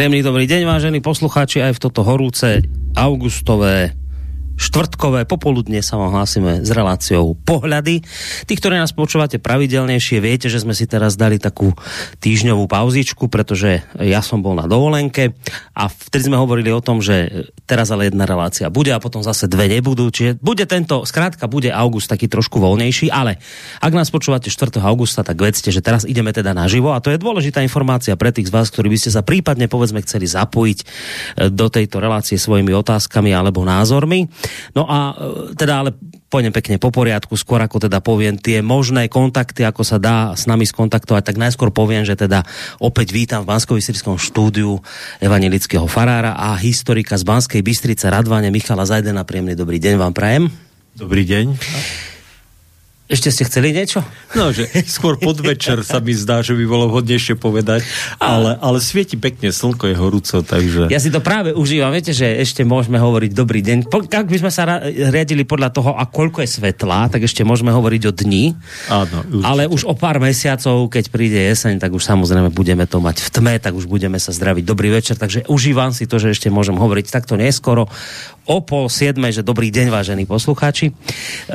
Príjemný dobrý deň, vážení poslucháči, aj v toto horúce augustové štvrtkové popoludne sa vám hlásime s reláciou Pohľady. Tí, ktorí nás počúvate pravidelnejšie, viete, že sme si teraz dali takú týždňovú pauzičku, pretože ja som bol na dovolenke a vtedy sme hovorili o tom, že teraz ale jedna relácia bude a potom zase dve nebudú. Čiže bude tento, skrátka bude august taký trošku voľnejší, ale ak nás počúvate 4. augusta, tak vedzte, že teraz ideme teda naživo a to je dôležitá informácia pre tých z vás, ktorí by ste sa prípadne povedzme chceli zapojiť e, do tejto relácie svojimi otázkami alebo názormi. No a e, teda ale pôjdem pekne po poriadku, skôr ako teda poviem tie možné kontakty, ako sa dá s nami skontaktovať, tak najskôr poviem, že teda opäť vítam v banskovi štúdiu evangelického farára a historika z Banskej Bystrice Radvane Michala Zajdena. Príjemný dobrý deň vám prajem. Dobrý deň. Ešte ste chceli niečo? No, že skôr podvečer sa mi zdá, že by bolo vhodnejšie povedať, ale, ale svieti pekne, slnko je horúco, takže... Ja si to práve užívam, viete, že ešte môžeme hovoriť dobrý deň. Ak by sme sa riadili podľa toho, a koľko je svetla, tak ešte môžeme hovoriť o dni. Áno, určite. Ale už o pár mesiacov, keď príde jeseň, tak už samozrejme budeme to mať v tme, tak už budeme sa zdraviť. Dobrý večer, takže užívam si to, že ešte môžem hovoriť takto neskoro o pol siedme, že dobrý deň, vážení poslucháči.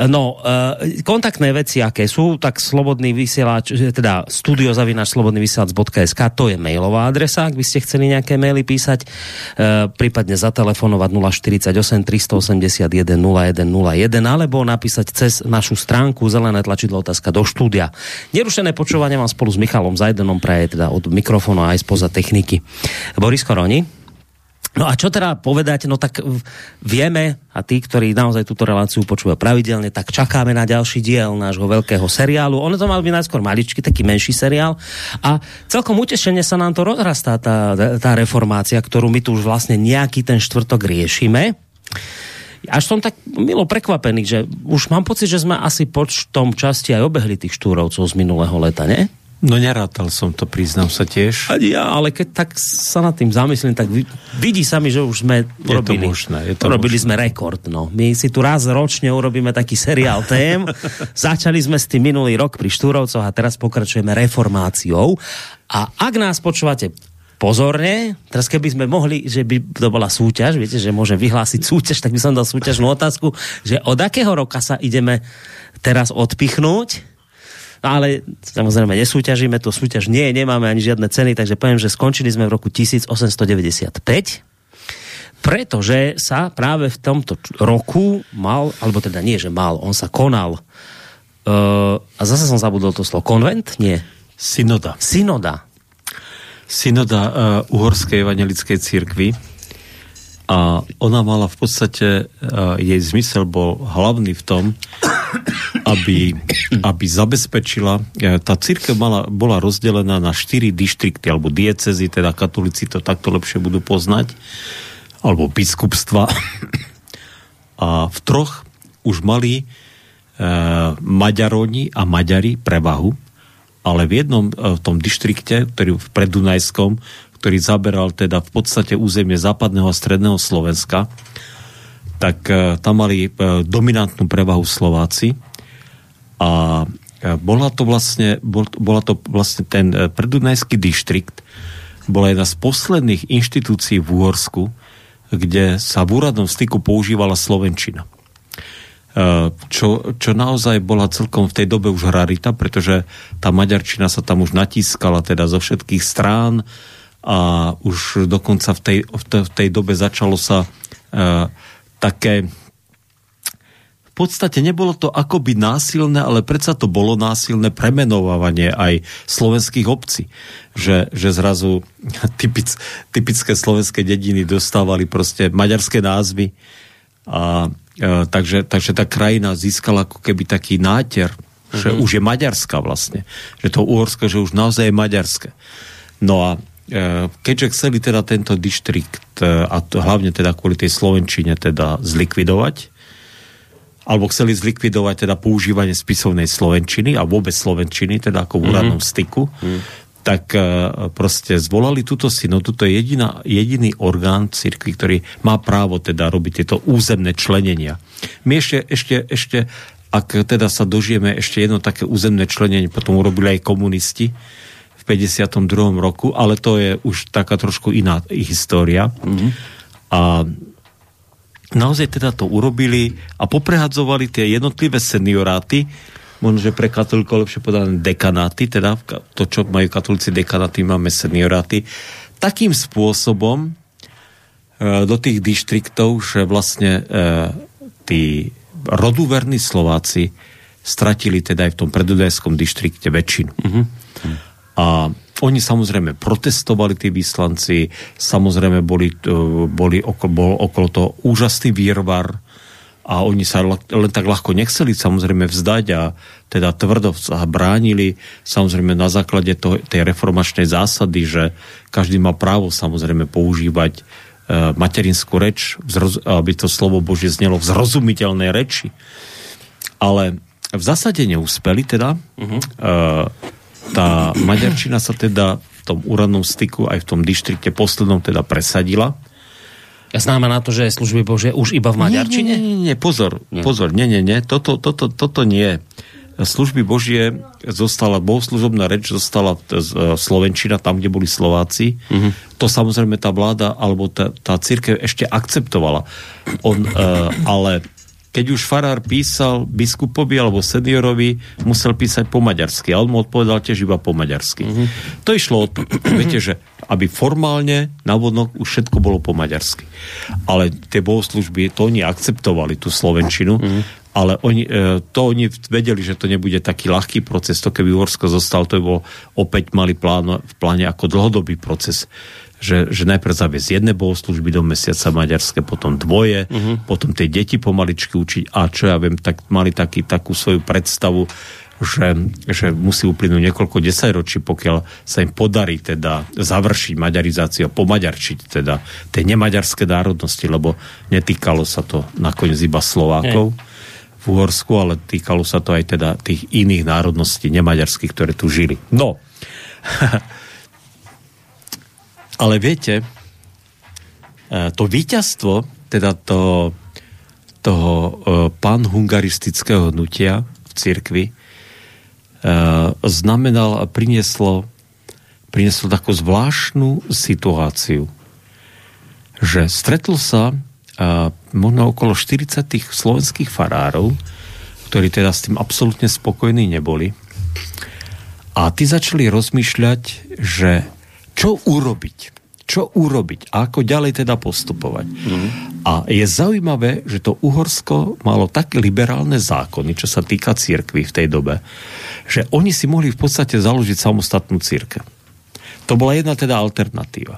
No, e, kontaktné veci, aké sú, tak slobodný vysielač, teda studiozavinač slobodnyvysielac.sk, to je mailová adresa, ak by ste chceli nejaké maily písať, e, prípadne zatelefonovať 048 381 0101 alebo napísať cez našu stránku zelené tlačidlo otázka do štúdia. Nerušené počúvanie vám spolu s Michalom Zajdenom praje teda od mikrofónu aj spoza techniky. Boris Koroni. No a čo teda povedať? No tak vieme, a tí, ktorí naozaj túto reláciu počúvajú pravidelne, tak čakáme na ďalší diel nášho veľkého seriálu. Ono to mal byť najskôr maličký, taký menší seriál. A celkom utešenie sa nám to rozrastá, tá, tá reformácia, ktorú my tu už vlastne nejaký ten štvrtok riešime. Až som tak milo prekvapený, že už mám pocit, že sme asi počtom časti aj obehli tých štúrovcov z minulého leta, ne? No nerátal som to, priznám sa tiež. Ja, ale keď tak sa nad tým zamyslím, tak vidí sa mi, že už sme urobili, je to možné, je to urobili možné. sme rekord. No. My si tu raz ročne urobíme taký seriál tém. Začali sme s tým minulý rok pri Štúrovcoch a teraz pokračujeme reformáciou. A ak nás počúvate pozorne, teraz keby sme mohli, že by to bola súťaž, viete, že môžem vyhlásiť súťaž, tak by som dal súťažnú otázku, že od akého roka sa ideme teraz odpichnúť ale samozrejme nesúťažíme, to súťaž nie, nemáme ani žiadne ceny, takže poviem, že skončili sme v roku 1895 pretože sa práve v tomto roku mal, alebo teda nie, že mal, on sa konal uh, a zase som zabudol to slovo, konvent? Nie. Synoda. Synoda. Synoda uh, Uhorskej evangelickej cirkvi a ona mala v podstate, uh, jej zmysel bol hlavný v tom, aby, aby zabezpečila, e, tá církev mala, bola rozdelená na štyri dištrikty, alebo diecezy, teda katolíci to takto lepšie budú poznať, alebo biskupstva. A v troch už mali e, Maďaroni a Maďari prevahu, ale v jednom e, v tom dištrikte, ktorý v Predunajskom, ktorý zaberal teda v podstate územie západného a stredného Slovenska, tak e, tam mali dominantnú prevahu Slováci a e, bola to vlastne, bol, bola to vlastne ten predunajský dištrikt, bola jedna z posledných inštitúcií v Úhorsku, kde sa v úradnom styku používala Slovenčina. Čo, čo naozaj bola celkom v tej dobe už rarita, pretože tá maďarčina sa tam už natískala teda zo všetkých strán a už dokonca v tej, v tej dobe začalo sa uh, také podstate nebolo to akoby násilné, ale predsa to bolo násilné premenovávanie aj slovenských obcí. Že, že zrazu typic, typické slovenské dediny dostávali proste maďarské názvy a e, takže, takže tá krajina získala ako keby taký náter, mm-hmm. že mhm. už je maďarská vlastne. Že to Uhorsko, že už naozaj je maďarské. No a E, keďže chceli teda tento dištrikt e, a to, hlavne teda kvôli tej Slovenčine teda zlikvidovať, alebo chceli zlikvidovať teda používanie spisovnej Slovenčiny a vôbec Slovenčiny, teda ako v úradnom mm-hmm. styku, mm. tak uh, proste zvolali túto synodu, to je jediná, jediný orgán cirkvi, ktorý má právo teda robiť tieto územné členenia. My ešte, ešte, ešte ak teda sa dožijeme ešte jedno také územné členenie, potom urobili aj komunisti, 52. roku, ale to je už taká trošku iná história. Mm-hmm. A naozaj teda to urobili a poprehadzovali tie jednotlivé senioráty, možno, že pre katolíkov lepšie povedané dekanáty, teda to, čo majú katolíci dekanáty, máme senioráty, takým spôsobom e, do tých dištriktov, že vlastne e, tí roduverní Slováci stratili teda aj v tom predudajskom dištrikte väčšinu. Mm-hmm. A oni samozrejme protestovali, tí vyslanci, samozrejme boli, boli okolo, bol okolo toho úžasný výrvar a oni sa len tak ľahko nechceli samozrejme vzdať a teda tvrdo sa bránili samozrejme na základe to, tej reformačnej zásady, že každý má právo samozrejme používať e, materinskú reč, aby to slovo Božie znelo v zrozumiteľnej reči. Ale v zásade neúspeli teda. Uh-huh. E, tá maďarčina sa teda v tom úradnom styku aj v tom dištrikte poslednom teda presadila Znamená to, že služby Bože už iba v Maďarčine? Nie, nie, nie, nie pozor, nie. pozor, nie, nie, nie, toto, toto, toto nie. Služby Božie zostala, bohoslužobná reč zostala Slovenčina, tam, kde boli Slováci. Uh-huh. To samozrejme tá vláda, alebo tá, tá církev ešte akceptovala. On, uh, ale keď už farár písal biskupovi alebo seniorovi, musel písať po maďarsky. A on mu odpovedal tiež iba po maďarsky. Mm-hmm. To išlo o to, viete, že aby formálne navodnok už všetko bolo po maďarsky. Ale tie bohoslužby, to oni akceptovali, tú slovenčinu, mm-hmm. ale oni, e, to oni vedeli, že to nebude taký ľahký proces. To keby Uhorsko zostal, to by bolo opäť mali plán, v pláne ako dlhodobý proces že, že najprv zaviesť jedné bohoslužby do mesiaca maďarské, potom dvoje, uh-huh. potom tie deti pomaličky učiť a čo ja viem, tak mali taký, takú svoju predstavu, že, že musí uplynúť niekoľko desaťročí, pokiaľ sa im podarí teda završiť maďarizáciu a pomaďarčiť teda tej nemaďarské národnosti, lebo netýkalo sa to nakoniec iba Slovákov v Uhorsku, ale týkalo sa to aj teda tých iných národností nemaďarských, ktoré tu žili. No, Ale viete, e, to víťazstvo, teda to, toho e, panhungaristického hnutia v cirkvi e, znamenal a prinieslo, prinieslo takú zvláštnu situáciu, že stretlo sa možno okolo 40 slovenských farárov, ktorí teda s tým absolútne spokojní neboli. A tí začali rozmýšľať, že čo urobiť? Čo urobiť? A ako ďalej teda postupovať? Mm. A je zaujímavé, že to Uhorsko malo tak liberálne zákony, čo sa týka církvy v tej dobe, že oni si mohli v podstate založiť samostatnú církev. To bola jedna teda alternatíva.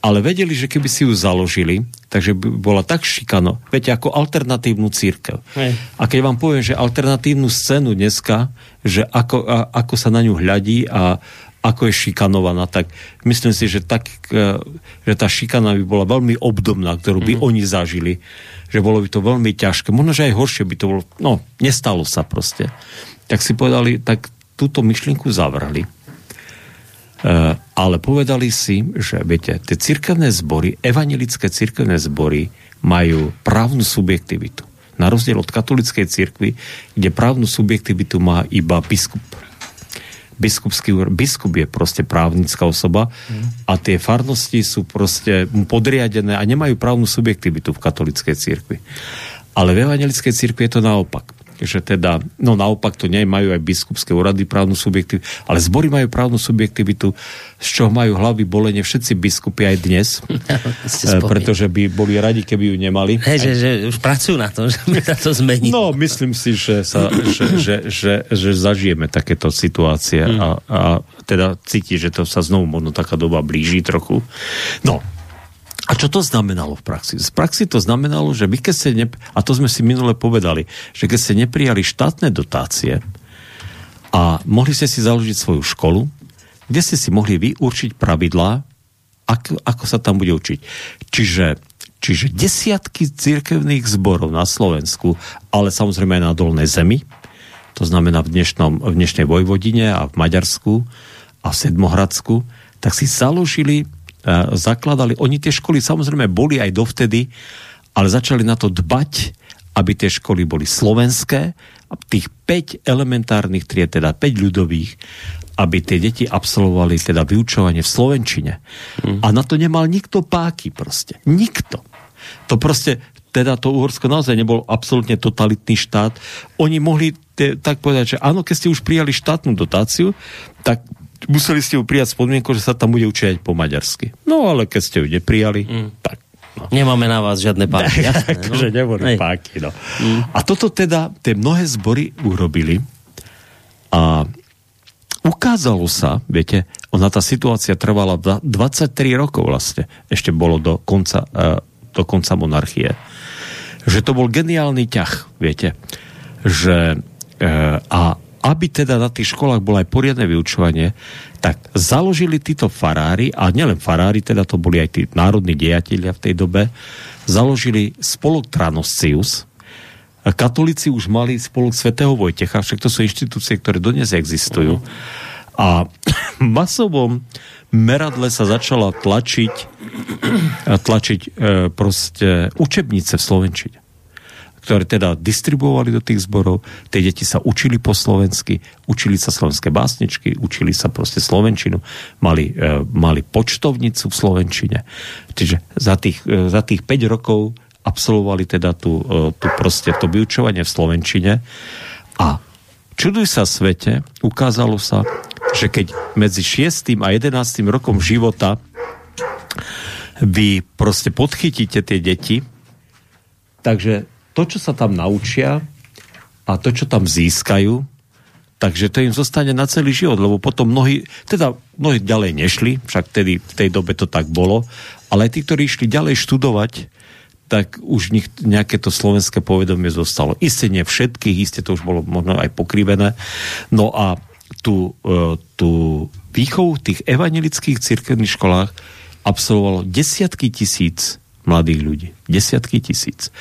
Ale vedeli, že keby si ju založili, takže by bola tak šikano, viete, ako alternatívnu církev. Hej. A keď vám poviem, že alternatívnu scénu dneska, že ako, a, ako sa na ňu hľadí a, ako je šikanovaná, tak myslím si, že, tak, e, že tá šikana by bola veľmi obdobná, ktorú by mm. oni zažili, že bolo by to veľmi ťažké. Možno, že aj horšie by to bolo. No, nestalo sa proste. Tak si povedali, tak túto myšlienku zavrhli. E, ale povedali si, že viete, tie cirkevné zbory, evangelické cirkevné zbory majú právnu subjektivitu. Na rozdiel od katolickej cirkvi, kde právnu subjektivitu má iba biskup biskupský, biskup je proste právnická osoba mm. a tie farnosti sú proste podriadené a nemajú právnu subjektivitu v katolickej cirkvi. Ale v evangelickej cirkvi je to naopak že teda, no naopak to nemajú aj biskupské úrady právnu subjektivitu, ale zbory majú právnu subjektivitu, z čoho majú hlavy bolenie všetci biskupy aj dnes, e, pretože by boli radi, keby ju nemali. Hej, že, že už pracujú na tom, že by sa to zmení. No, myslím si, že, sa, že, že, že, že zažijeme takéto situácie hmm. a, a teda cíti, že to sa znovu možno taká doba blíži trochu. No, a čo to znamenalo v praxi? V praxi to znamenalo, že vy keď ste, ne, a to sme si minule povedali, že keď ste neprijali štátne dotácie a mohli ste si založiť svoju školu, kde ste si mohli vy určiť pravidlá, ako, ako sa tam bude učiť. Čiže, čiže desiatky cirkevných zborov na Slovensku, ale samozrejme aj na Dolnej zemi, to znamená v, dnešnom, v dnešnej Vojvodine a v Maďarsku a v Sedmohradsku, tak si založili zakladali. Oni tie školy samozrejme boli aj dovtedy, ale začali na to dbať, aby tie školy boli slovenské, tých 5 elementárnych tried, teda 5 ľudových, aby tie deti absolvovali teda vyučovanie v Slovenčine. Mm. A na to nemal nikto páky proste. Nikto. To proste, teda to Uhorsko naozaj nebol absolútne totalitný štát. Oni mohli te, tak povedať, že áno, keď ste už prijali štátnu dotáciu, tak museli ste ju prijať s podmienkou, že sa tam bude učiť po maďarsky. No ale keď ste ju neprijali, mm. tak No. Nemáme na vás žiadne páky. Jasné, no? neboli páky. No. Mm. A toto teda tie mnohé zbory urobili a ukázalo sa, viete, ona tá situácia trvala 23 rokov vlastne, ešte bolo do konca, uh, do konca monarchie, že to bol geniálny ťah, viete, že uh, a aby teda na tých školách bolo aj poriadne vyučovanie, tak založili títo farári, a nielen farári, teda to boli aj tí národní dejatelia v tej dobe, založili spolok Tranosius, katolíci už mali spolok svätého Vojtecha, však to sú inštitúcie, ktoré dodnes existujú. A masovom meradle sa začala tlačiť, tlačiť e, proste učebnice v Slovenčine ktoré teda distribuovali do tých zborov. Tie deti sa učili po slovensky, učili sa slovenské básničky, učili sa proste slovenčinu, mali, e, mali počtovnicu v slovenčine. Čiže za tých, e, za tých 5 rokov absolvovali teda tu, e, tu proste to vyučovanie v slovenčine a čuduj sa svete, ukázalo sa, že keď medzi 6. a 11. rokom života vy proste podchytíte tie deti, takže to, čo sa tam naučia a to, čo tam získajú, takže to im zostane na celý život, lebo potom mnohí, teda mnohí ďalej nešli, však tedy v tej dobe to tak bolo, ale tí, ktorí išli ďalej študovať, tak už nich nejaké to slovenské povedomie zostalo. Isté nie všetkých, isté to už bolo možno aj pokrivené. No a tú, e, tú výchovu v tých evangelických cirkevných školách absolvovalo desiatky tisíc mladých ľudí. Desiatky tisíc.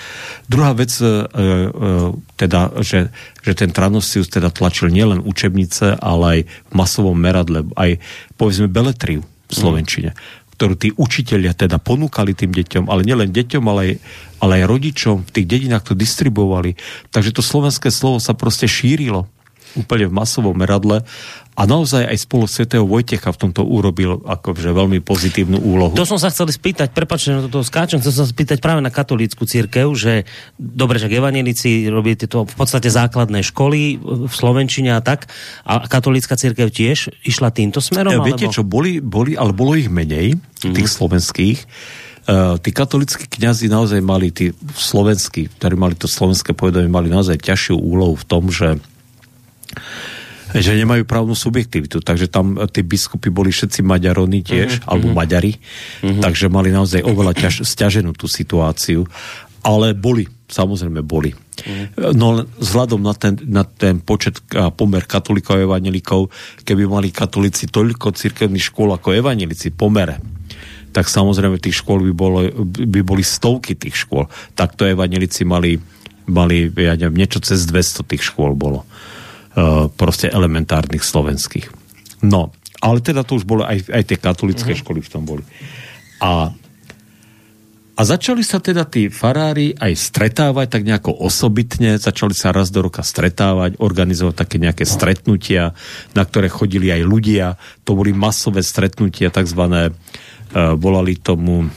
Druhá vec, e, e, teda, že, že ten Tranosius teda tlačil nielen učebnice, ale aj v masovom meradle, aj povedzme beletriu v Slovenčine, mm. ktorú tí učiteľia teda ponúkali tým deťom, ale nielen deťom, ale aj, ale aj rodičom v tých dedinách to distribuovali. Takže to slovenské slovo sa proste šírilo úplne v masovom meradle a naozaj aj spolu svätého Vojtecha v tomto urobil akože veľmi pozitívnu úlohu. To som sa chcel spýtať, prepáčte, na toto skáčem, chcel som sa spýtať práve na katolícku církev, že dobre, že evanelici robí tieto v podstate základné školy v Slovenčine a tak, a katolícka církev tiež išla týmto smerom? Ja, viete alebo... čo, boli, boli, ale bolo ich menej, mm-hmm. tých slovenských, Uh, tí katolickí kňazi naozaj mali, tí slovenskí, ktorí mali to slovenské povedomie, mali naozaj ťažšiu úlohu v tom, že že nemajú právnu subjektivitu, takže tam e, tí biskupy boli všetci Maďaroni tiež, uh-huh, alebo uh-huh. Maďari, uh-huh. takže mali naozaj oveľa ťaž, stiaženú tú situáciu, ale boli, samozrejme boli. Uh-huh. No vzhľadom na ten, na ten počet a pomer katolíkov a evanelikov, keby mali katolíci toľko cirkevných škôl ako evanelici pomere, tak samozrejme tých škôl by, bolo, by boli stovky tých škôl. Takto evanelici mali, mali ja neviem, niečo cez 200 tých škôl bolo. E, proste elementárnych slovenských. No, ale teda to už bolo, aj, aj tie katolické uh-huh. školy v tom boli. A, a začali sa teda tí farári aj stretávať tak nejako osobitne, začali sa raz do roka stretávať, organizovať také nejaké stretnutia, na ktoré chodili aj ľudia. To boli masové stretnutia, takzvané, uh, volali tomu,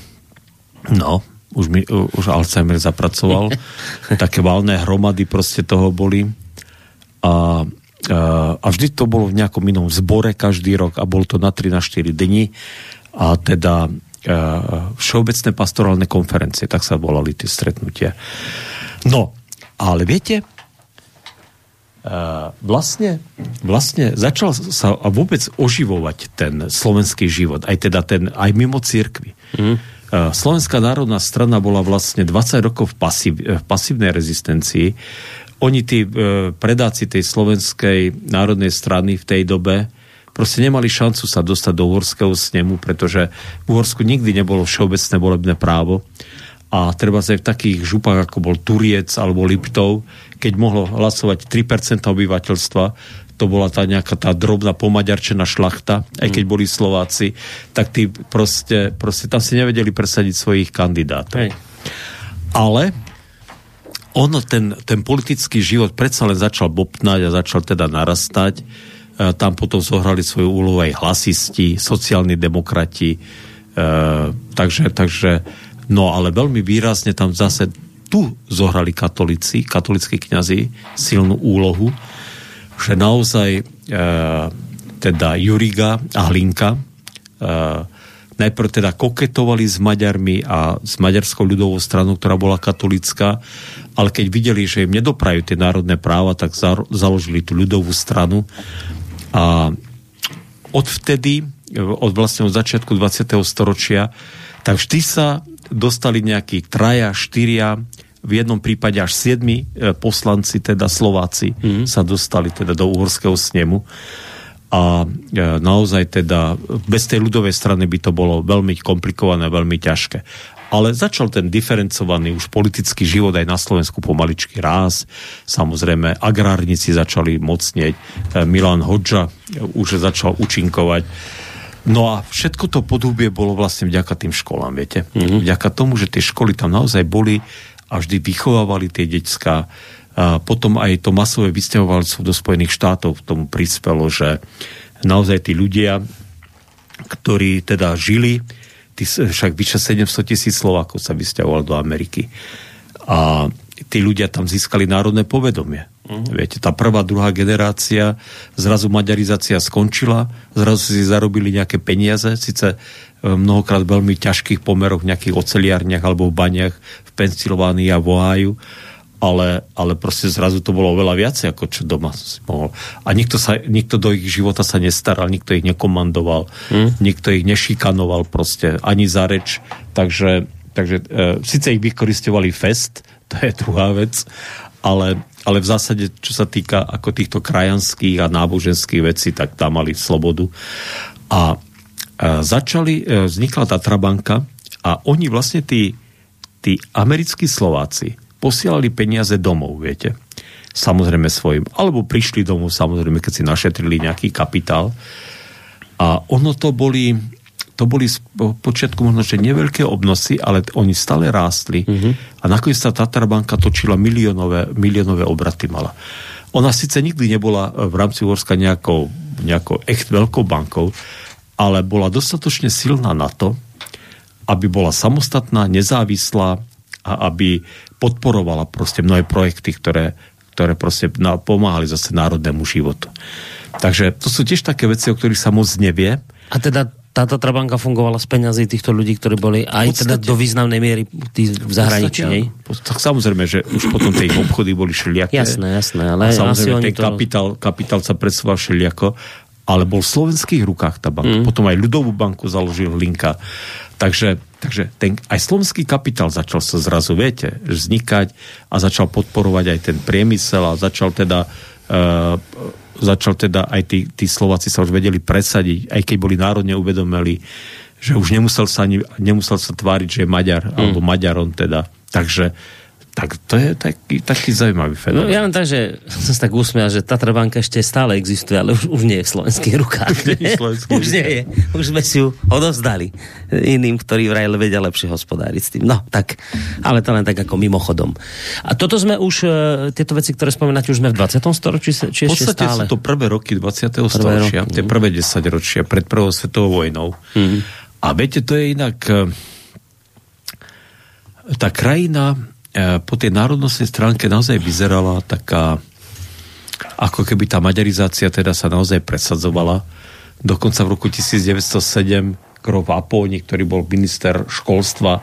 no, už, mi, už Alzheimer zapracoval, také valné hromady proste toho boli a, a vždy to bolo v nejakom inom zbore každý rok a bolo to na 3 na 4 dni a teda všeobecné pastorálne konferencie, tak sa volali tie stretnutia. No, ale viete, vlastne, vlastne začal sa vôbec oživovať ten slovenský život, aj teda ten, aj mimo církvy. Mm. Slovenská národná strana bola vlastne 20 rokov v, pasív, v pasívnej rezistencii oni tí e, predáci tej slovenskej národnej strany v tej dobe proste nemali šancu sa dostať do uhorského snemu, pretože v Uhorsku nikdy nebolo všeobecné volebné právo a treba sa aj v takých župách, ako bol Turiec alebo Liptov, keď mohlo hlasovať 3% obyvateľstva, to bola tá nejaká tá drobná pomaďarčená šlachta, aj keď boli Slováci, tak tí proste, proste tam si nevedeli presadiť svojich kandidátov. Hej. Ale ono, ten, ten politický život predsa len začal bopnať a začal teda narastať. tam potom zohrali svoju úlohu aj hlasisti, sociálni demokrati, e, takže, takže no ale veľmi výrazne tam zase tu zohrali katolíci, katolickí kňazi silnú úlohu, že naozaj e, teda Juriga a Hlinka e, najprv teda koketovali s Maďarmi a s Maďarskou ľudovou stranou, ktorá bola katolická, ale keď videli, že im nedoprajú tie národné práva, tak založili tú ľudovú stranu a odvtedy, od vlastne od začiatku 20. storočia, tak vždy sa dostali nejakí traja, štyria, v jednom prípade až siedmi e, poslanci, teda Slováci, mm. sa dostali teda do uhorského snemu a e, naozaj teda bez tej ľudovej strany by to bolo veľmi komplikované, veľmi ťažké. Ale začal ten diferencovaný už politický život aj na Slovensku pomaličky ráz. Samozrejme, agrárnici začali mocnieť. E, Milan Hodža už začal účinkovať. No a všetko to podúbie bolo vlastne vďaka tým školám, viete. Mm-hmm. Vďaka tomu, že tie školy tam naozaj boli a vždy vychovávali tie detská a potom aj to masové vysťahovalstvo do Spojených štátov k tomu prispelo, že naozaj tí ľudia, ktorí teda žili, tí, však vyše 700 tisíc Slovákov sa vysťahovalo do Ameriky. A tí ľudia tam získali národné povedomie. Uh-huh. Viete, tá prvá, druhá generácia, zrazu maďarizácia skončila, zrazu si zarobili nejaké peniaze, síce e, mnohokrát veľmi ťažkých pomeroch v nejakých oceliárniach alebo v baniach v Pensylvánii a v Ohio ale, ale proste zrazu to bolo oveľa viacej, ako čo doma si mohol. A nikto, sa, nikto do ich života sa nestaral, nikto ich nekomandoval, hmm. nikto ich nešikanoval proste, ani za reč. Takže, takže e, síce ich vykoristovali fest, to je druhá vec, ale, ale v zásade, čo sa týka ako týchto krajanských a náboženských vecí, tak tam mali slobodu. A e, začali, e, vznikla tá Trabanka a oni vlastne tí, tí americkí Slováci, posielali peniaze domov, viete. Samozrejme svojim. Alebo prišli domov, samozrejme, keď si našetrili nejaký kapitál. A ono to boli, to boli po počiatku možno, že neveľké obnosy, ale oni stále rástli. Mm-hmm. A nakoniec tá Tatarbanka točila miliónové, miliónové obraty mala. Ona síce nikdy nebola v rámci Uhorska nejakou, nejakou echt veľkou bankou, ale bola dostatočne silná na to, aby bola samostatná, nezávislá a aby podporovala proste mnohé projekty, ktoré, ktoré proste pomáhali zase národnému životu. Takže to sú tiež také veci, o ktorých sa moc nevie. A teda táto Trabanka fungovala z peňazí týchto ľudí, ktorí boli aj podstate, teda do významnej miery tí v zahraničí, podstate, Tak samozrejme, že už potom tie obchody boli všelijaké. Jasné, jasné. Ale a samozrejme, ten to... kapitál, kapitál sa presúval všelijako, ale bol v slovenských rukách tá banka. Mm. Potom aj ľudovú banku založil Linka. Takže, takže ten, aj slovenský kapitál začal sa zrazu, viete, vznikať a začal podporovať aj ten priemysel a začal teda uh, začal teda aj tí, tí Slováci sa už vedeli presadiť, aj keď boli národne uvedomili, že už nemusel sa, ani, nemusel sa tváriť, že je Maďar, mm. alebo Maďaron teda. Takže tak to je taký, taký zaujímavý fenomén. No, ja len tak, že som sa tak usmial, že Tatra banka ešte stále existuje, ale už, už nie je v slovenských rukách. Už nie, už nie je. Už sme si ju odovzdali iným, ktorí vraj vedia lepšie hospodáriť s tým. No, tak, ale to len tak ako mimochodom. A toto sme už, e, tieto veci, ktoré spomínate, už sme v 20. storočí, či ešte stále? sú to prvé roky 20. Prvé storočia, roky. tie prvé 10 ročia pred prvou svetovou vojnou. Mm-hmm. A viete, to je inak e, tá krajina po tej národnostnej stránke naozaj vyzerala taká, ako keby tá maďarizácia teda sa naozaj presadzovala. Dokonca v roku 1907 Krov Apóni, ktorý bol minister školstva, e,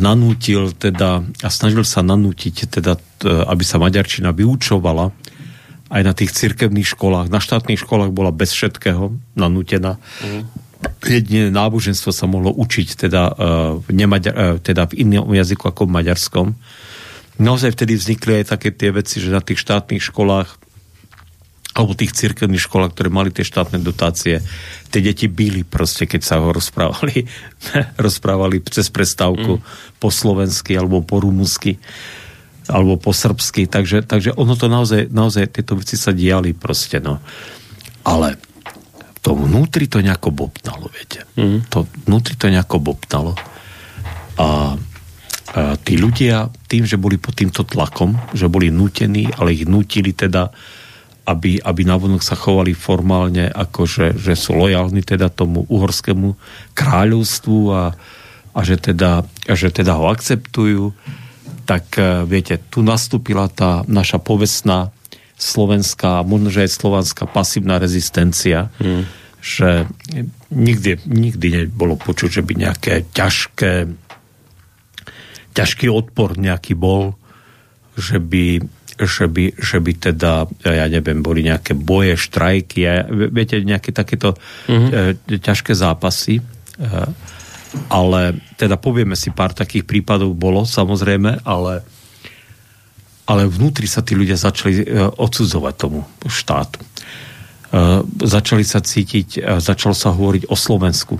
nanútil teda a snažil sa nanútiť teda, aby sa maďarčina vyučovala aj na tých cirkevných školách. Na štátnych školách bola bez všetkého nanútená. Mm jedine náboženstvo sa mohlo učiť teda, uh, v, nemaďar, uh, teda v inom jazyku ako v maďarskom. Naozaj vtedy vznikli aj také tie veci, že na tých štátnych školách alebo tých cirkevných školách, ktoré mali tie štátne dotácie, tie deti byli proste, keď sa ho rozprávali, rozprávali cez prestávku mm. po slovensky alebo po rumúnsky alebo po srbsky, takže, takže ono to naozaj, naozaj tieto veci sa diali proste, no. Ale to vnútri to nejako bobtalo, viete. Mm. To vnútri to nejako bobtalo. A, a tí ľudia tým, že boli pod týmto tlakom, že boli nutení, ale ich nutili teda aby, aby navonok sa chovali formálne, ako že, že sú lojálni teda tomu uhorskému kráľovstvu a, a že, teda, a že teda ho akceptujú, tak e, viete, tu nastúpila tá naša povestná slovenská, možno že aj slovanská pasívna rezistencia, hmm. že nikdy, nikdy nebolo počuť, že by nejaké ťažké ťažký odpor nejaký bol, že by že by, že by teda, ja neviem, boli nejaké boje, štrajky, a, viete, nejaké takéto mm-hmm. ťažké zápasy. E, ale teda povieme si, pár takých prípadov bolo, samozrejme, ale, ale vnútri sa tí ľudia začali e, odsudzovať tomu štátu. E, začali sa cítiť, e, začalo sa hovoriť o Slovensku.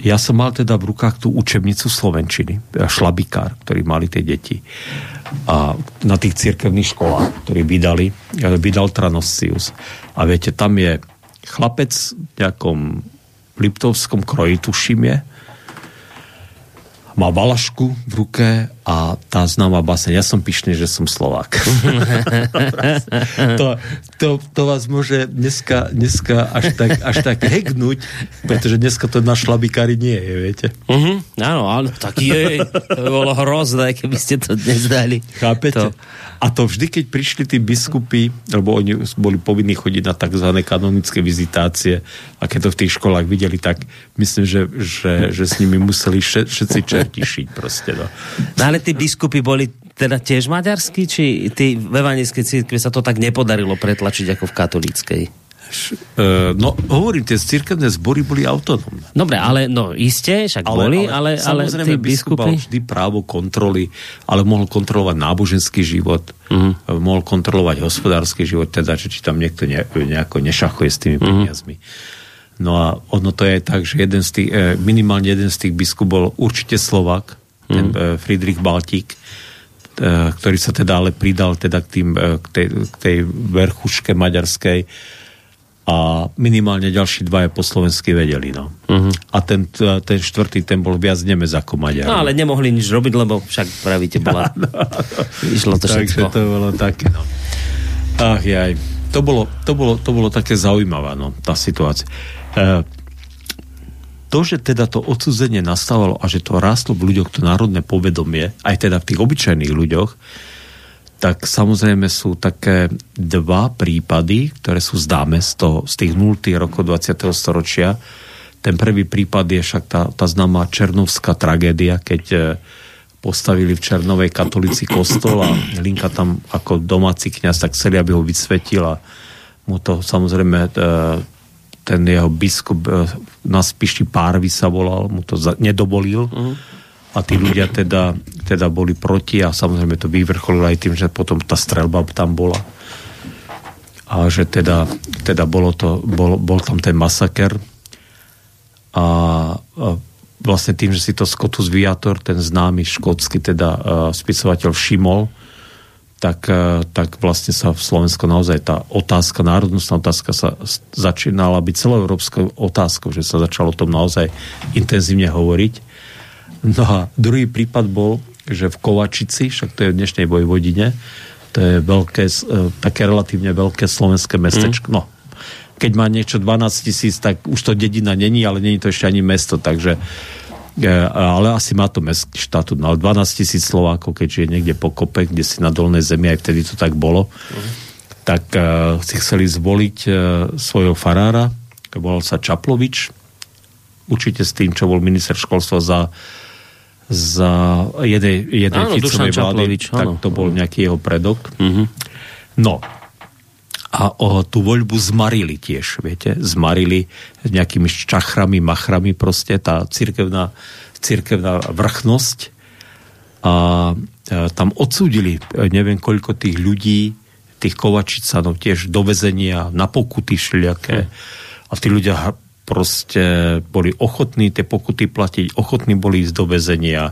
Ja som mal teda v rukách tú učebnicu Slovenčiny, šlabikár, ktorý mali tie deti a na tých cirkevných školách, ktorí vydali, vydal Tranosius. A viete, tam je chlapec v nejakom liptovskom kroji, tuším je, má balašku v ruke a tá známa baseň, ja som pyšný, že som Slovák. to, to, to vás môže dneska, dneska až, tak, až tak hegnúť, pretože dneska to na šlabikári nie je, viete. Uh-huh, áno, áno, tak je. To by bolo hrozné, keby ste to dnes dali. Chápete? To. A to vždy, keď prišli tí biskupy, lebo oni boli povinní chodiť na tzv. kanonické vizitácie a keď to v tých školách videli, tak myslím, že, že, že s nimi museli všetci čerti šiť proste. No. no ale tí biskupy boli teda tiež maďarskí, či tí v evangelickej církve sa to tak nepodarilo pretlačiť ako v katolíckej? Uh, no, hovorím, tie cirkevné zbory boli autonómne. Dobre, ale no isté, však ale, boli, ale, ale, ale tí biskupy... vždy právo kontroly, ale mohol kontrolovať náboženský život, uh-huh. mohol kontrolovať hospodársky život, teda, že či tam niekto ne, nejako nešachuje s tými uh-huh. peniazmi. No a ono to je tak, že jeden z tých, eh, minimálne jeden z tých biskup bol určite Slovak. Ten mhm. Friedrich Baltík, ktorý sa teda ale pridal teda k, tým, k, tej, k tej verchuške maďarskej, a minimálne ďalší dva je po slovensky vedeli. No. Uh-huh. A ten, ten štvrtý, ten bol viac Nemec ako Maďar. No ale nemohli nič robiť, lebo však pravíte, bola... no, no, no. Išlo to všetko. Takže to bolo také, no. Ach jaj. To bolo, to bolo, to bolo také zaujímavé, no, tá situácia. E, to, že teda to odsudzenie nastávalo a že to rástlo v ľuďoch, to národné povedomie, aj teda v tých obyčajných ľuďoch, tak samozrejme sú také dva prípady, ktoré sú zdáme z, toho, z tých 0. rokov 20. storočia. Ten prvý prípad je však tá, tá známa Černovská tragédia, keď e, postavili v Černovej katolíci kostol a Linka tam ako domáci kňaz tak chceli, aby ho vysvetil a mu to samozrejme e, ten jeho biskup e, na Spiši Párvy sa volal, mu to nedobolil. Uh-huh a tí ľudia teda, teda boli proti a samozrejme to vyvrcholilo aj tým, že potom tá strelba tam bola. A že teda, teda bolo to, bol, bol tam ten masaker. A, a vlastne tým, že si to Scotus Viator, ten známy škótsky teda uh, spisovateľ všimol, tak, uh, tak vlastne sa v Slovensku naozaj tá otázka, národnostná otázka sa začínala byť celoeurópskou otázkou, že sa začalo o tom naozaj intenzívne hovoriť No a druhý prípad bol, že v Kovačici, však to je v dnešnej Vojvodine, to je veľké, e, také relatívne veľké slovenské mestečko. Mm. No, keď má niečo 12 tisíc, tak už to dedina není, ale není to ešte ani mesto, takže ale asi má to mestský štatút. Ale 12 tisíc Slovákov, keď žije niekde po kope, kde si na dolnej zemi, aj vtedy to tak bolo, mm. tak uh, si chceli zvoliť uh, svojho farára, volal sa Čaplovič, určite s tým, čo bol minister školstva za za jednej, jednej áno, Ficovej vlády, tak to bol nejaký jeho predok. Uh-huh. No, a o, tú voľbu zmarili tiež, viete, zmarili nejakými čachrami, machrami proste, tá cirkevná, cirkevná vrchnosť a e, tam odsúdili e, neviem koľko tých ľudí, tých Kovačicanov tiež do vezenia, na pokuty šliaké. A tí ľudia proste boli ochotní tie pokuty platiť, ochotní boli ísť do väzenia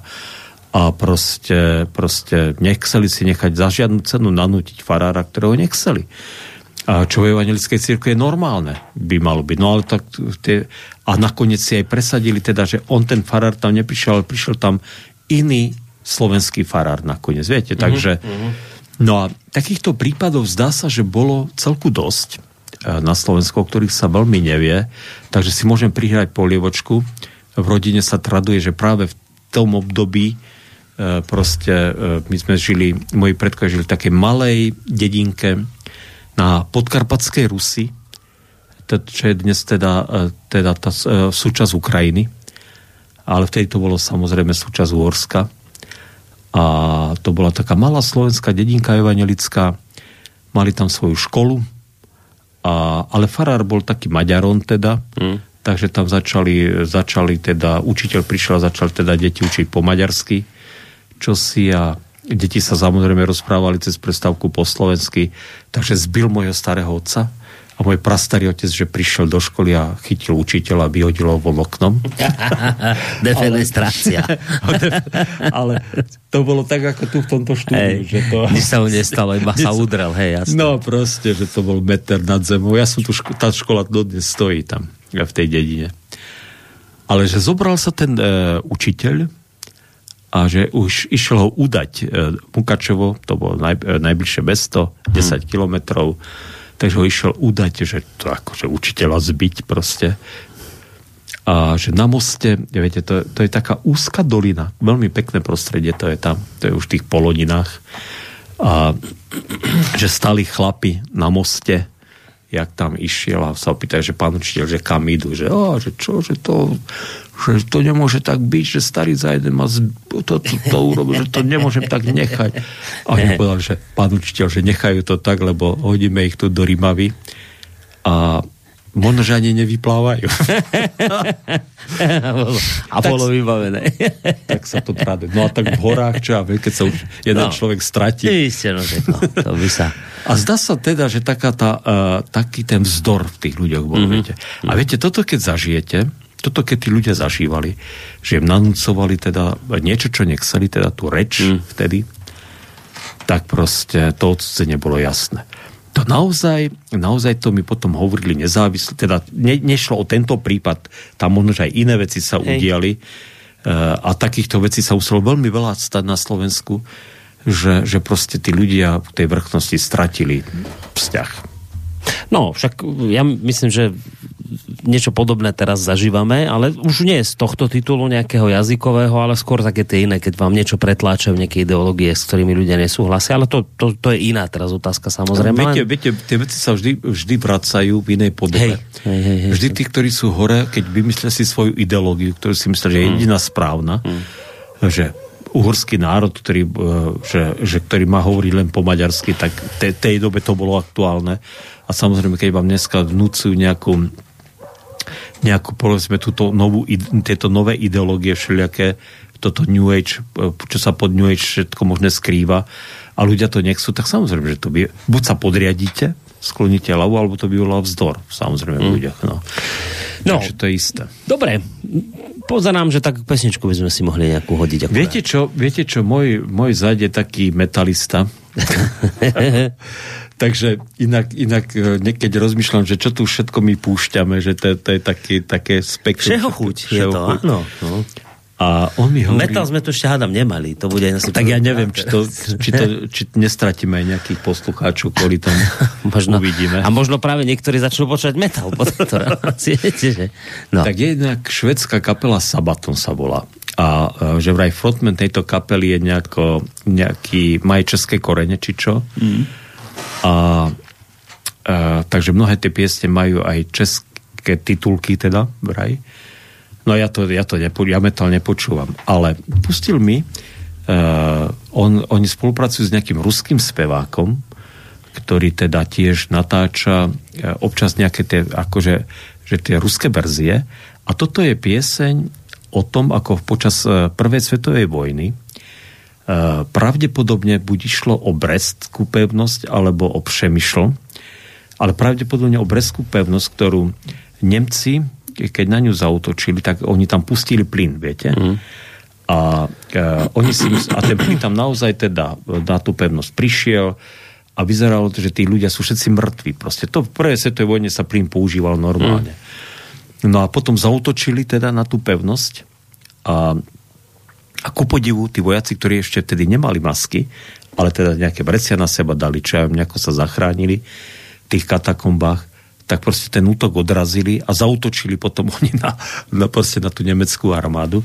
a proste, proste nechceli si nechať za žiadnu cenu nanútiť farára, ktorého nechceli. Čo v evangelickej cirkvi je normálne, by malo byť. No ale tak tie, a nakoniec si aj presadili teda, že on ten farár tam neprišiel, ale prišiel tam iný slovenský farár nakoniec, viete, mm-hmm. takže, mm-hmm. No a takýchto prípadov zdá sa, že bolo celku dosť e, na Slovensku, o ktorých sa veľmi nevie, takže si môžem prihrať polievočku. V rodine sa traduje, že práve v tom období e, proste e, my sme žili, moji predkovia žili v takej malej dedinke na podkarpatskej Rusi, čo je dnes teda, teda tá súčasť Ukrajiny, ale vtedy to bolo samozrejme súčasť Uhorska. A to bola taká malá slovenská dedinka evangelická, mali tam svoju školu, a, ale farár bol taký Maďaron teda, mm. takže tam začali, začali teda, učiteľ prišiel a začal teda deti učiť po maďarsky, čo si a deti sa samozrejme rozprávali cez prestávku po slovensky, takže zbil môjho starého otca, a môj prastarý otec, že prišiel do školy a chytil učiteľa a vyhodil ho von oknom. Defenestrácia. ale, ale to bolo tak, ako tu v tomto štúdiu. Hey, že to... Nič sa mu nestalo, iba sa udrel. Hej, jasne. No proste, že to bol meter nad zemou. Ja som tu, ško- tá škola dodnes stojí tam, v tej dedine. Ale že zobral sa ten e, učiteľ a že už išiel ho udať e, Mukačevo, to bolo naj, e, najbližšie mesto, 10 hmm. kilometrov takže ho išiel udať, že to akože učiteľa zbyť proste. A že na moste, viete, to, to je taká úzka dolina, veľmi pekné prostredie to je tam, to je už v tých poloninách. A že stali chlapi na moste, jak tam išiel a sa opýtajú, že pán učiteľ, že kam idú, že, ó, že čo, že to že to nemôže tak byť, že starý za jeden ma z... to, to, to urobil, že to nemôžem tak nechať. A oni povedali, že pán učiteľ, že nechajú to tak, lebo hodíme ich tu do Rimavy a možno, že ani nevyplávajú. a bolo vybavené. tak sa to traduje. No a tak v horách, čo ja viem, keď sa už jeden no, človek stratí. Isté, no, to by sa... A zdá sa teda, že taká tá, uh, taký ten vzdor v tých ľuďoch bol, mm-hmm. viete. A viete, toto keď zažijete, toto keď tí ľudia zažívali, že im nanúcovali teda niečo, čo nechceli, teda tú reč mm. vtedy, tak proste to odsudzenie bolo jasné. To naozaj, naozaj to mi potom hovorili nezávisle, teda ne, nešlo o tento prípad, tam možno, že aj iné veci sa Hej. udiali uh, a takýchto vecí sa muselo veľmi veľa stať na Slovensku, že, že proste tí ľudia v tej vrchnosti stratili vzťah. No, však ja myslím, že niečo podobné teraz zažívame, ale už nie z tohto titulu nejakého jazykového, ale skôr také tie iné, keď vám niečo pretláčajú nejaké ideológie, s ktorými ľudia nesúhlasia, ale to, to, to je iná teraz otázka samozrejme. Viete, viete, tie veci sa vždy, vždy vracajú v inej podobe. Hej, hej, hej, hej. Vždy tí, ktorí sú hore, keď vymyslia si svoju ideológiu, ktorú si myslia, že je hmm. jediná správna, hmm. že uhorský národ, ktorý, e, že, že, ktorý má hovoriť len po maďarsky, tak te, tej dobe to bolo aktuálne. A samozrejme, keď vám dneska vnúcujú nejakú nejakú, povedzme, túto novú, tieto nové ideológie všelijaké, toto New Age, e, čo sa pod New Age všetko možné skrýva a ľudia to nechcú, tak samozrejme, že to by, buď sa podriadíte, skloníte hlavu, alebo to by bolo vzdor, samozrejme, mm. ľuďach. No. no. Takže to je isté. Dobre, pozerám, že tak pesničku by sme si mohli nejakú hodiť. Akurát. Viete čo, viete čo, môj, môj zad je taký metalista. Takže inak, inak e, keď rozmýšľam, že čo tu všetko my púšťame, že to, to je také, také spektrum. Všeho chuť je to, áno. No. A on mi hovorí... Metal sme to ešte hádam nemali. To bude asi tak ja neviem, či, to, či, to, či nestratíme aj nejakých poslucháčov kvôli tomu. možno, Uvidíme. A možno práve niektorí začnú počať metal po tejto že? No. Tak jednak švedská kapela Sabaton sa volá. A že vraj frontman tejto kapely je nejako, nejaký, má české korene, či čo. Mm. A, a takže mnohé tie piesne majú aj české titulky teda, vraj. No ja to, ja to nepo, ja metal nepočúvam. Ale pustil mi, uh, on, oni spolupracujú s nejakým ruským spevákom, ktorý teda tiež natáča uh, občas nejaké tie, akože, že tie ruské verzie. A toto je pieseň o tom, ako počas uh, prvej svetovej vojny uh, pravdepodobne buď išlo o Brestskú pevnosť alebo o Přemyšl, ale pravdepodobne o Brestskú pevnosť, ktorú Nemci keď na ňu zautočili, tak oni tam pustili plyn, viete? Mm. A, e, oni si a ten plyn tam naozaj teda na tú pevnosť prišiel a vyzeralo to, že tí ľudia sú všetci mŕtvi. Proste to v prvej svetovej vojne sa plyn používal normálne. Mm. No a potom zautočili teda na tú pevnosť a A ku podivu, tí vojaci, ktorí ešte vtedy nemali masky, ale teda nejaké vrecia na seba dali, čo aj nejako sa zachránili v tých katakombách, tak proste ten útok odrazili a zautočili potom oni na, na, proste na tú nemeckú armádu.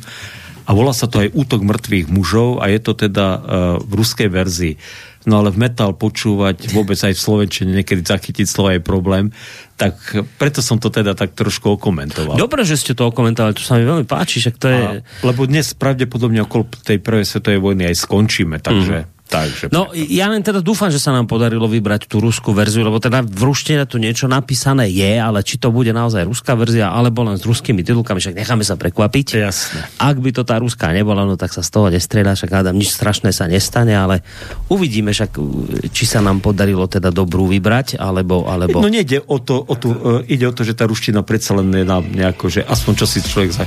A volá sa to aj útok mŕtvych mužov a je to teda uh, v ruskej verzii. No ale v metal počúvať vôbec aj v Slovenčine niekedy zachytiť slovo je problém, tak preto som to teda tak trošku okomentoval. Dobre, že ste to okomentovali, to sa mi veľmi páči, že to je... A, lebo dnes pravdepodobne okolo tej prvej svetovej vojny aj skončíme, takže... Mm. Takže no, ja len teda dúfam, že sa nám podarilo vybrať tú ruskú verziu, lebo teda v ruštine tu niečo napísané je, ale či to bude naozaj ruská verzia, alebo len s ruskými titulkami, však necháme sa prekvapiť. Jasne. Ak by to tá ruská nebola, no tak sa z toho nestrieľa, však hádam, nič strašné sa nestane, ale uvidíme však, či sa nám podarilo teda dobrú vybrať, alebo... alebo... No nejde o to, o tu, uh, ide o to, že tá ruština predsa len je nám nejako, že aspoň čo si človek za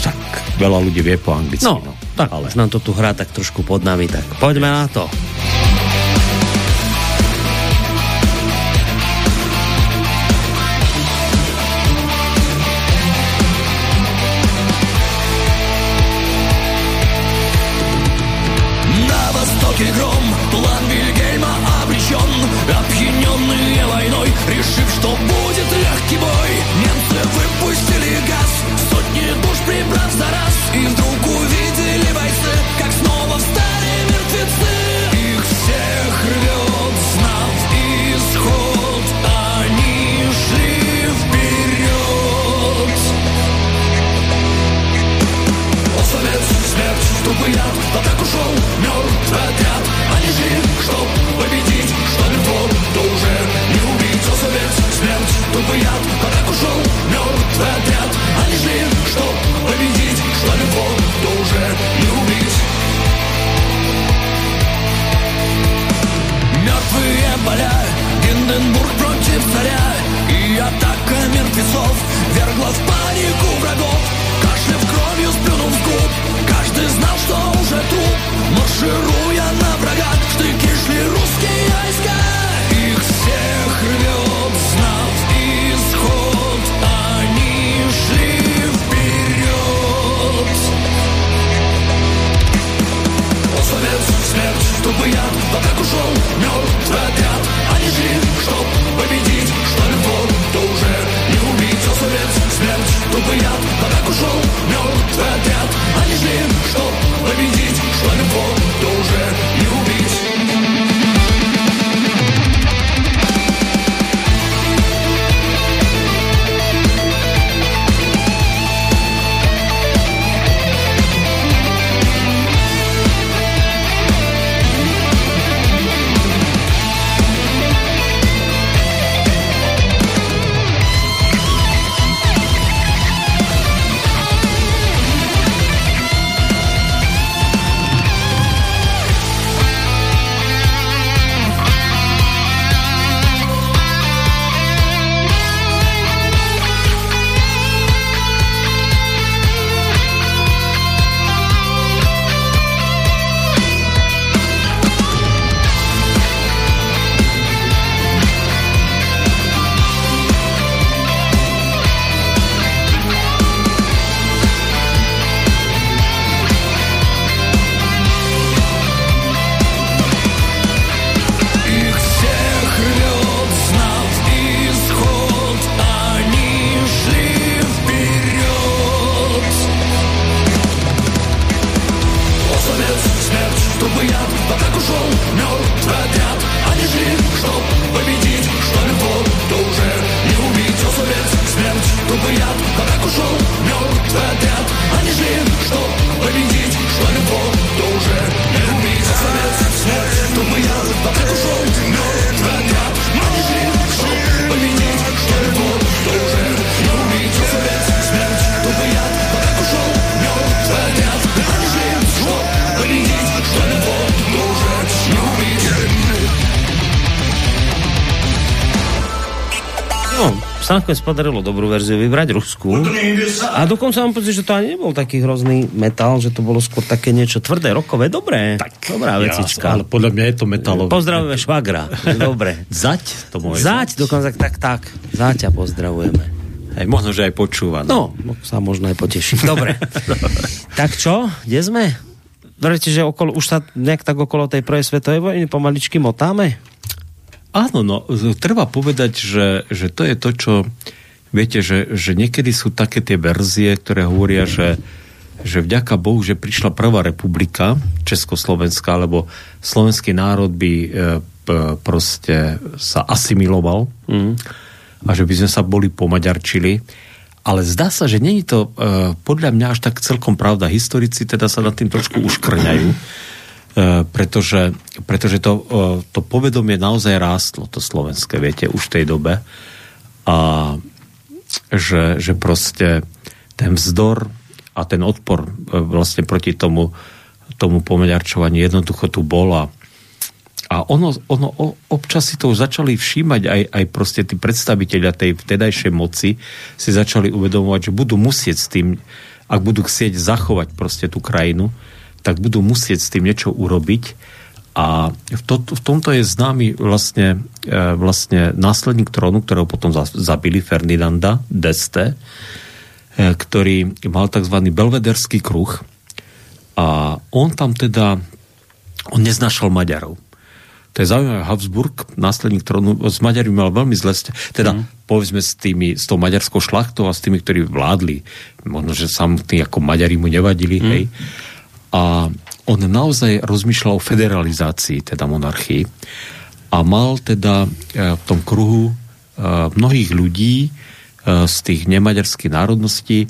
tak veľa ľudí vie po anglicky. No, no tak ale už nám to tu hrá tak trošku pod nami, tak poďme na to. que sa nakoniec podarilo dobrú verziu vybrať, ruskú. A dokonca mám pocit, že to ani nebol taký hrozný metal, že to bolo skôr také niečo tvrdé, rokové, dobré. Tak, dobrá vecička. ale podľa mňa je to metalové. Pozdravujeme švagra. Dobre. Zať to môže. Zať, dokonca tak, tak. Záťa pozdravujeme. Aj možno, že aj počúva. No, no sa možno aj poteším. Dobre. tak čo? Kde sme? Verte, že okolo, už sa nejak tak okolo tej prvej svetovej vojny pomaličky motáme? Áno, no, treba povedať, že, že to je to, čo viete, že, že niekedy sú také tie verzie, ktoré hovoria, že, že vďaka Bohu, že prišla prvá republika Československá, lebo slovenský národ by e, proste sa asimiloval mm. a že by sme sa boli pomaďarčili ale zdá sa, že není to uh, podľa mňa až tak celkom pravda. Historici teda sa nad tým trošku uškrňajú, pretože, pretože to, uh, to povedomie naozaj rástlo, to slovenské, viete, už v tej dobe. A že, že proste ten vzdor a ten odpor uh, vlastne proti tomu, tomu pomeďarčovaniu jednoducho tu bol a a ono, ono občas si to už začali všímať aj, aj proste tí predstaviteľia tej vtedajšej moci si začali uvedomovať, že budú musieť s tým, ak budú chcieť zachovať proste tú krajinu, tak budú musieť s tým niečo urobiť. A v, to, v tomto je známy vlastne, e, vlastne následník trónu, ktorého potom zabili Ferdinanda d'Este, e, ktorý mal tzv. belvederský kruh a on tam teda on neznašal Maďarov to je zaujímavé, Habsburg, následník trónu, s Maďarmi mal veľmi zle, teda mm. povedzme s, tými, s tou maďarskou šlachtou a s tými, ktorí vládli. Možno, že samotní ako Maďari mu nevadili, mm. hej. A on naozaj rozmýšľal o federalizácii, teda monarchii. A mal teda e, v tom kruhu e, mnohých ľudí e, z tých nemaďarských národností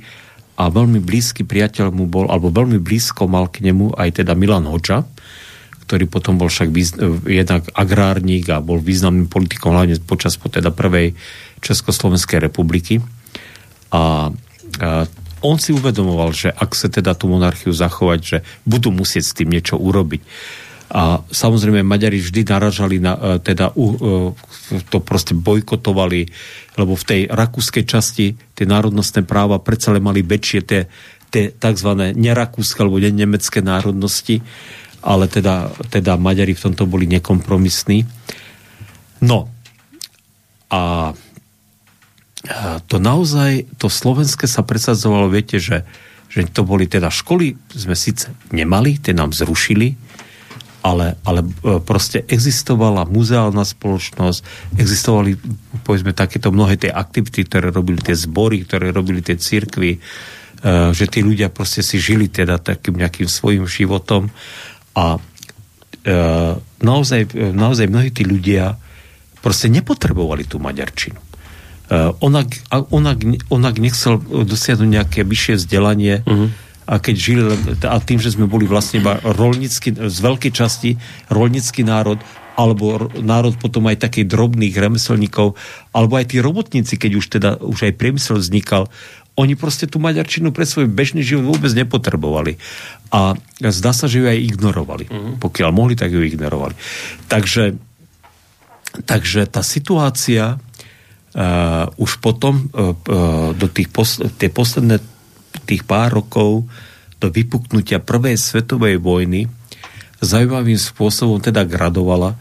a veľmi blízky priateľ mu bol, alebo veľmi blízko mal k nemu aj teda Milan Hoča, ktorý potom bol však jednak agrárnik a bol významným politikom hlavne počas teda prvej Československej republiky. A, a on si uvedomoval, že ak sa teda tú monarchiu zachovať, že budú musieť s tým niečo urobiť. A samozrejme Maďari vždy naražali na, e, teda uh, to proste bojkotovali, lebo v tej rakúskej časti tie národnostné práva predsa len mali väčšie tie, tie tzv. nerakúske alebo nemecké národnosti ale teda, teda Maďari v tomto boli nekompromisní. No a to naozaj, to slovenské sa presadzovalo, viete, že, že to boli teda školy, sme síce nemali, tie nám zrušili, ale, ale e, proste existovala muzeálna spoločnosť, existovali povedzme takéto mnohé tie aktivity, ktoré robili tie zbory, ktoré robili tie církvy, e, že tí ľudia proste si žili teda takým nejakým svojim životom a e, naozaj, naozaj mnohí tí ľudia proste nepotrebovali tú maďarčinu. E, onak, onak, onak nechcel dosiahnuť nejaké vyššie vzdelanie uh-huh. a keď žili, a tým, že sme boli vlastne iba rolnický, z veľkej časti rolnický národ, alebo národ potom aj takých drobných remeselníkov, alebo aj tí robotníci, keď už teda už aj priemysel vznikal, oni proste tú maďarčinu pre svoj bežný život vôbec nepotrebovali. A zdá sa, že ju aj ignorovali. Mm-hmm. Pokiaľ mohli, tak ju ignorovali. Takže, takže tá situácia uh, už potom uh, uh, do tých pos- tie posledné tých pár rokov do vypuknutia prvej svetovej vojny zaujímavým spôsobom teda gradovala,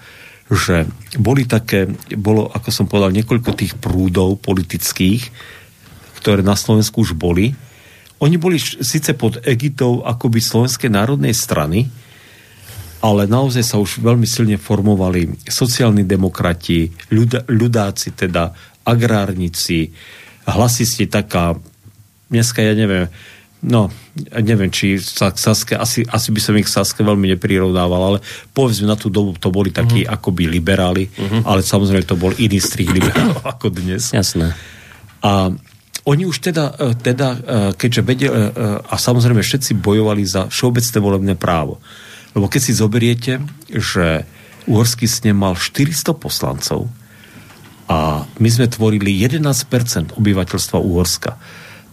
že boli také, bolo, ako som povedal, niekoľko tých prúdov politických, ktoré na Slovensku už boli. Oni boli síce pod egitou akoby Slovenskej národnej strany, ale naozaj sa už veľmi silne formovali sociálni demokrati, ľud, ľudáci, teda agrárnici, hlasisti taká, dneska ja neviem, no, neviem, či sa k Saske, asi, asi by som ich k Saske veľmi neprirovnával, ale povedzme na tú dobu to boli takí uh-huh. akoby liberáli, uh-huh. ale samozrejme to bol iný strih liberálov ako dnes. Jasné. A oni už teda, e, teda e, keďže vedeli, e, a samozrejme všetci bojovali za všeobecné volebné právo. Lebo keď si zoberiete, že Uhorský snem mal 400 poslancov a my sme tvorili 11% obyvateľstva Uhorska,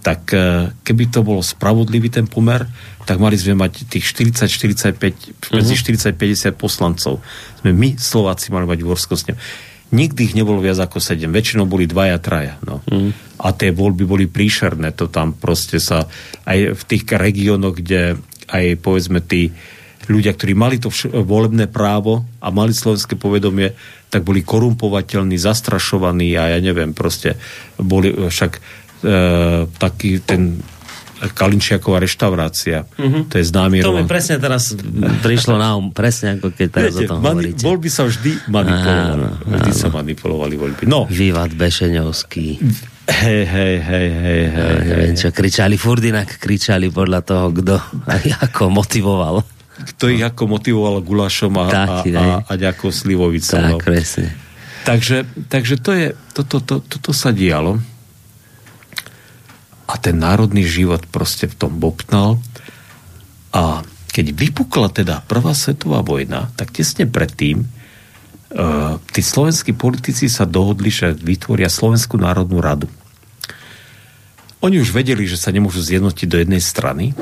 tak keby to bolo spravodlivý ten pomer, tak mali sme mať tých 40-45, medzi uh-huh. 40-50 poslancov. Sme my, Slováci, mali mať Uhorsko snem Nikdy ich nebolo viac ako sedem. Väčšinou boli dvaja, traja. No. Mm. A tie voľby boli príšerné. To tam proste sa aj v tých regiónoch, kde aj povedzme tí ľudia, ktorí mali to vš- volebné právo a mali slovenské povedomie, tak boli korumpovateľní, zastrašovaní a ja neviem, proste boli však e, taký ten Kalinčiaková reštaurácia. Uh-huh. To je známy To mi presne teraz prišlo na um, presne ako keď teraz Viete, o tom mani- hovoríte. voľby sa vždy manipulovali. Áno, vždy sa manipulovali voľby. No, Vývad Bešeňovský. hej, hej, hej, hej, hej. Neviem, čo kričali, furt inak kričali podľa toho, kto a ako motivoval. Kto ich ako motivoval gulášom a, a, Taký, a, hej. a ďakou slivovicou. no. Tak, presne. Takže, takže to je, toto to, to, to sa dialo a ten národný život proste v tom bobtnal a keď vypukla teda prvá svetová vojna, tak tesne predtým uh, tí slovenskí politici sa dohodli, že vytvoria Slovenskú národnú radu. Oni už vedeli, že sa nemôžu zjednotiť do jednej strany,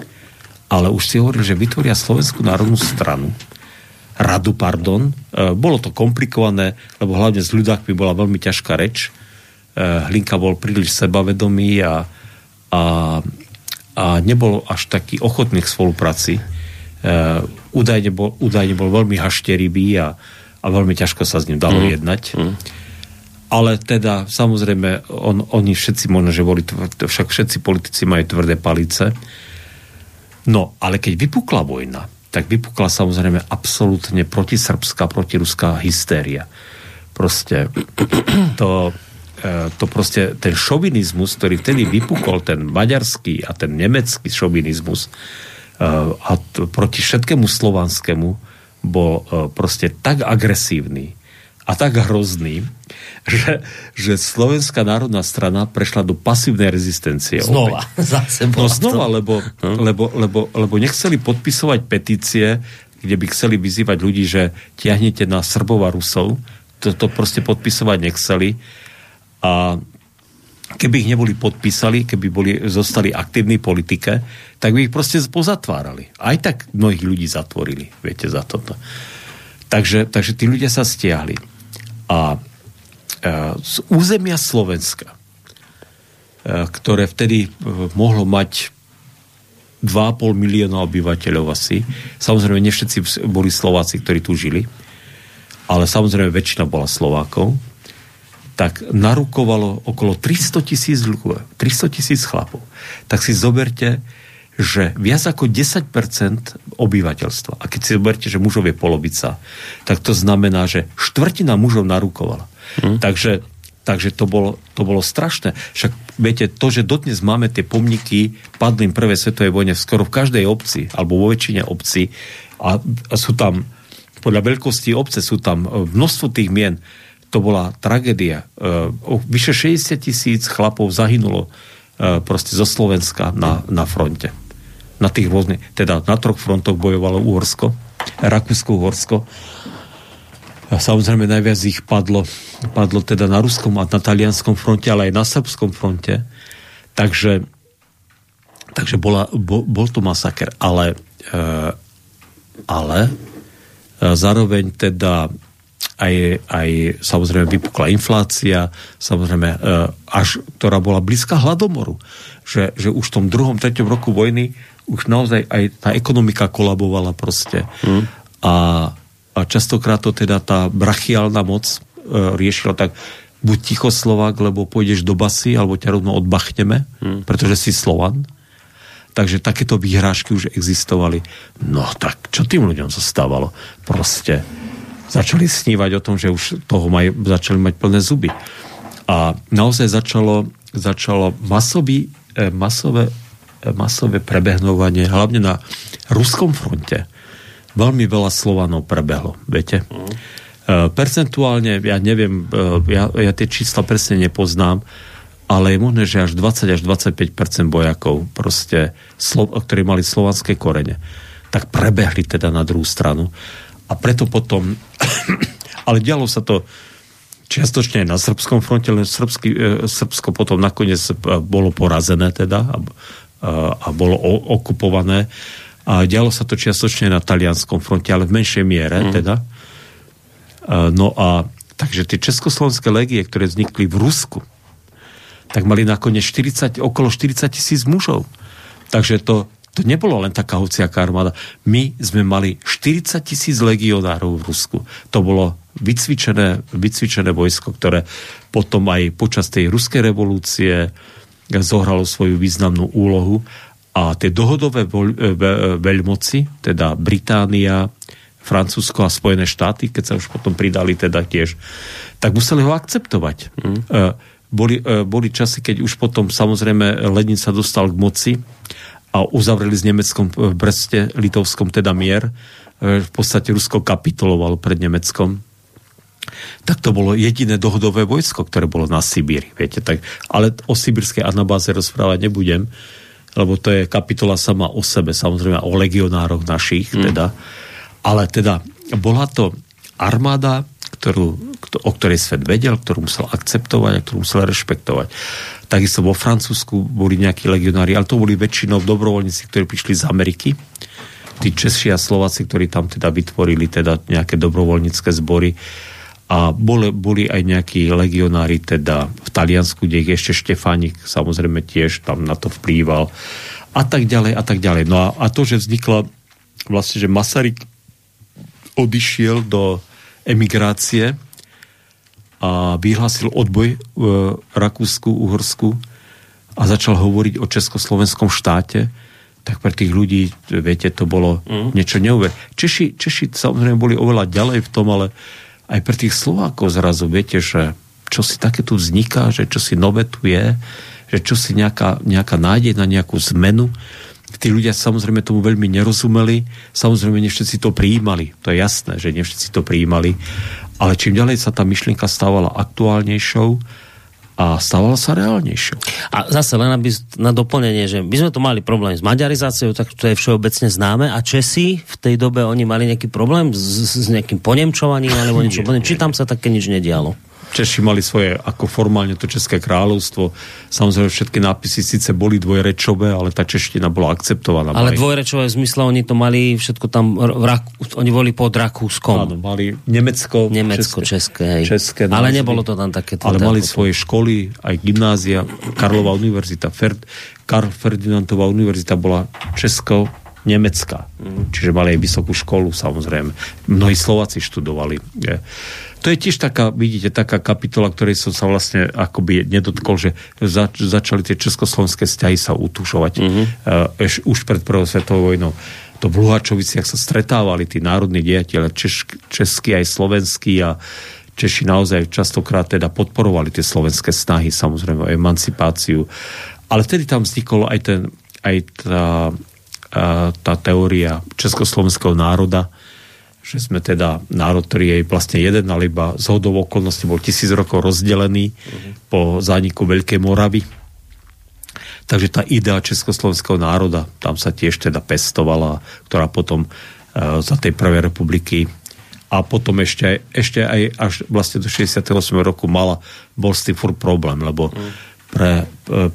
ale už si hovorili, že vytvoria Slovenskú národnú stranu, radu, pardon. E, bolo to komplikované, lebo hlavne s ľudákmi bola veľmi ťažká reč. E, Hlinka bol príliš sebavedomý a, a, a nebol až taký ochotný k spolupráci. E, údajne, bol, údajne bol veľmi hašterivý a, a veľmi ťažko sa s ním dalo mm. jednať. Mm. Ale teda, samozrejme, on, oni všetci možno, že boli, však všetci politici majú tvrdé palice. No, ale keď vypukla vojna, tak vypukla samozrejme absolútne protisrbská, protiruská hystéria. Proste to, e, to proste, ten šovinizmus, ktorý vtedy vypukol, ten maďarský a ten nemecký šovinizmus e, a to, proti všetkému slovanskému bol e, proste tak agresívny a tak hrozný, že, že Slovenská národná strana prešla do pasívnej rezistencie. Znova. Zase No to- znova, lebo, lebo, lebo, lebo nechceli podpisovať petície, kde by chceli vyzývať ľudí, že tiahnete na Srbov a Rusov. Toto proste podpisovať nechceli. A keby ich neboli podpísali, keby boli, zostali aktívni v politike, tak by ich proste pozatvárali. Aj tak mnohých ľudí zatvorili, viete, za toto. Takže, takže tí ľudia sa stiahli. A e, z územia Slovenska, e, ktoré vtedy e, mohlo mať 2,5 milióna obyvateľov asi. Samozrejme, nie všetci boli Slováci, ktorí tu žili, ale samozrejme väčšina bola Slovákov, tak narukovalo okolo 300 tisíc ľudí, 300 tisíc chlapov. Tak si zoberte, že viac ako 10% obyvateľstva, a keď si zoberte, že mužov je polovica, tak to znamená, že štvrtina mužov narukovala. Hmm. Takže, takže to, bolo, to bolo strašné. Však viete, to, že dodnes máme tie pomníky padlým prvej svetovej vojne skoro v každej obci, alebo vo väčšine obci, a, a sú tam, podľa veľkosti obce sú tam e, množstvo tých mien, to bola tragédia. E, vyše 60 tisíc chlapov zahynulo e, proste zo Slovenska na, na fronte. Na tých rôznych, teda na troch frontoch bojovalo Uhorsko, Rakúsko-Uhorsko. A samozrejme najviac ich padlo, padlo teda na ruskom a na talianskom fronte, ale aj na srbskom fronte. Takže, takže bola, bol, bol to masaker. Ale, e, ale e, zároveň teda aj, aj samozrejme vypukla inflácia, samozrejme, e, až, ktorá bola blízka hladomoru. Že, že už v tom druhom, treťom roku vojny už naozaj aj tá ekonomika kolabovala proste. Hmm. A, a častokrát to teda tá brachiálna moc e, riešila tak, buď ticho Slovák, lebo pôjdeš do basy, alebo ťa rovno odbachneme, hmm. pretože si Slovan. Takže takéto výhrážky už existovali. No tak, čo tým ľuďom zostávalo? Proste začali snívať o tom, že už toho maj, začali mať plné zuby. A naozaj začalo, začalo masový, eh, masové, masové prebehnovanie, hlavne na ruskom fronte. Veľmi veľa Slovanov prebehlo, viete. Mm. E, percentuálne, ja neviem, e, ja, ja tie čísla presne nepoznám, ale je možné, že až 20 až 25 bojakov, proste, slo, ktorí mali slovanské korene, tak prebehli teda na druhú stranu. A preto potom, ale dialo sa to čiastočne aj na srbskom fronte, len srbsky, e, Srbsko potom nakoniec e, bolo porazené teda a, a bolo okupované. A dialo sa to čiastočne na talianskom fronte, ale v menšej miere mm. teda. No a takže tie československé legie, ktoré vznikli v Rusku, tak mali nakoniec 40, okolo 40 tisíc mužov. Takže to, to nebolo len taká hociaká armáda. My sme mali 40 tisíc legionárov v Rusku. To bolo vycvičené, vycvičené vojsko, ktoré potom aj počas tej ruskej revolúcie zohralo svoju významnú úlohu A tie dohodové voľ, ve, veľmoci, teda Británia, Francúzsko a Spojené štáty, keď sa už potom pridali teda tiež, tak museli ho akceptovať. Mm. Boli, boli časy, keď už potom samozrejme Lenin sa dostal k moci a uzavreli s Nemeckom v Breste, Litovskom teda mier. V podstate Rusko kapitulovalo pred Nemeckom. Tak to bolo jediné dohodové vojsko, ktoré bolo na Sibíri. Viete, tak, ale o sibírskej anabáze rozprávať nebudem, lebo to je kapitola sama o sebe, samozrejme o legionároch našich, mm. teda ale teda bola to armáda, ktorú, o ktorej svet vedel, ktorú musel akceptovať a ktorú musel rešpektovať. Takisto vo Francúzsku boli nejakí legionári, ale to boli väčšinou dobrovoľníci, ktorí prišli z Ameriky. Tí Češi a Slováci, ktorí tam teda vytvorili teda nejaké dobrovoľnícke zbory. A boli, boli aj nejakí legionári teda v Taliansku, kde ich ešte Štefánik samozrejme tiež tam na to vplýval a tak ďalej a tak ďalej. No a, a to, že vznikla vlastne, že Masaryk odišiel do emigrácie a vyhlásil odboj v Rakúsku, Uhorsku a začal hovoriť o československom štáte, tak pre tých ľudí, viete, to bolo mm. niečo neuver. Češi, Češi samozrejme boli oveľa ďalej v tom, ale aj pre tých Slovákov zrazu, viete, že čo si také tu vzniká, že čo si nové tu je, že čo si nejaká, nejaká nádej na nejakú zmenu, tí ľudia samozrejme tomu veľmi nerozumeli, samozrejme nie všetci to prijímali, to je jasné, že nie všetci to prijímali, ale čím ďalej sa tá myšlienka stávala aktuálnejšou a stávala sa reálnejšou. A zase len aby na doplnenie, že my sme tu mali problém s maďarizáciou, tak to je všeobecne známe a Česi v tej dobe oni mali nejaký problém s, s nejakým ponemčovaním alebo niečo, či tam sa také nič nedialo? Češi mali svoje, ako formálne to České kráľovstvo. Samozrejme, všetky nápisy síce boli dvojrečové, ale tá čeština bola akceptovaná. Ale mali... dvojrečové v zmysle, oni to mali všetko tam, v Raku, oni boli pod Rakúskom. Áno, mali Nemecko, Nemecko české, české, české Ale nebolo to tam také. Ale mali ako... svoje školy, aj gymnázia, Karlova univerzita, Ferd, Karl Ferdinandová univerzita bola Česko, Nemecka. Mm. Čiže mali aj vysokú školu, samozrejme. Mnohí Slováci študovali. Je to je tiež taká, vidíte, taká kapitola, ktorej som sa vlastne akoby nedotkol, že zač- začali tie československé vzťahy sa utušovať mm-hmm. uh, už pred prvou svetovou vojnou. To v Luhačoviciach sa stretávali tí národní diateľe, češ- českí aj slovenskí a Češi naozaj častokrát teda podporovali tie slovenské snahy, samozrejme o emancipáciu. Ale vtedy tam vznikol aj, ten, aj tá, tá teória československého národa, že sme teda národ, ktorý je vlastne jeden, ale iba z hodou okolností bol tisíc rokov rozdelený uh-huh. po zániku Veľkej Moravy. Takže tá idea československého národa tam sa tiež teda pestovala, ktorá potom uh, za tej prvej republiky a potom ešte, ešte aj až vlastne do 68. roku mala, bol s tým furt problém, lebo uh-huh. pre,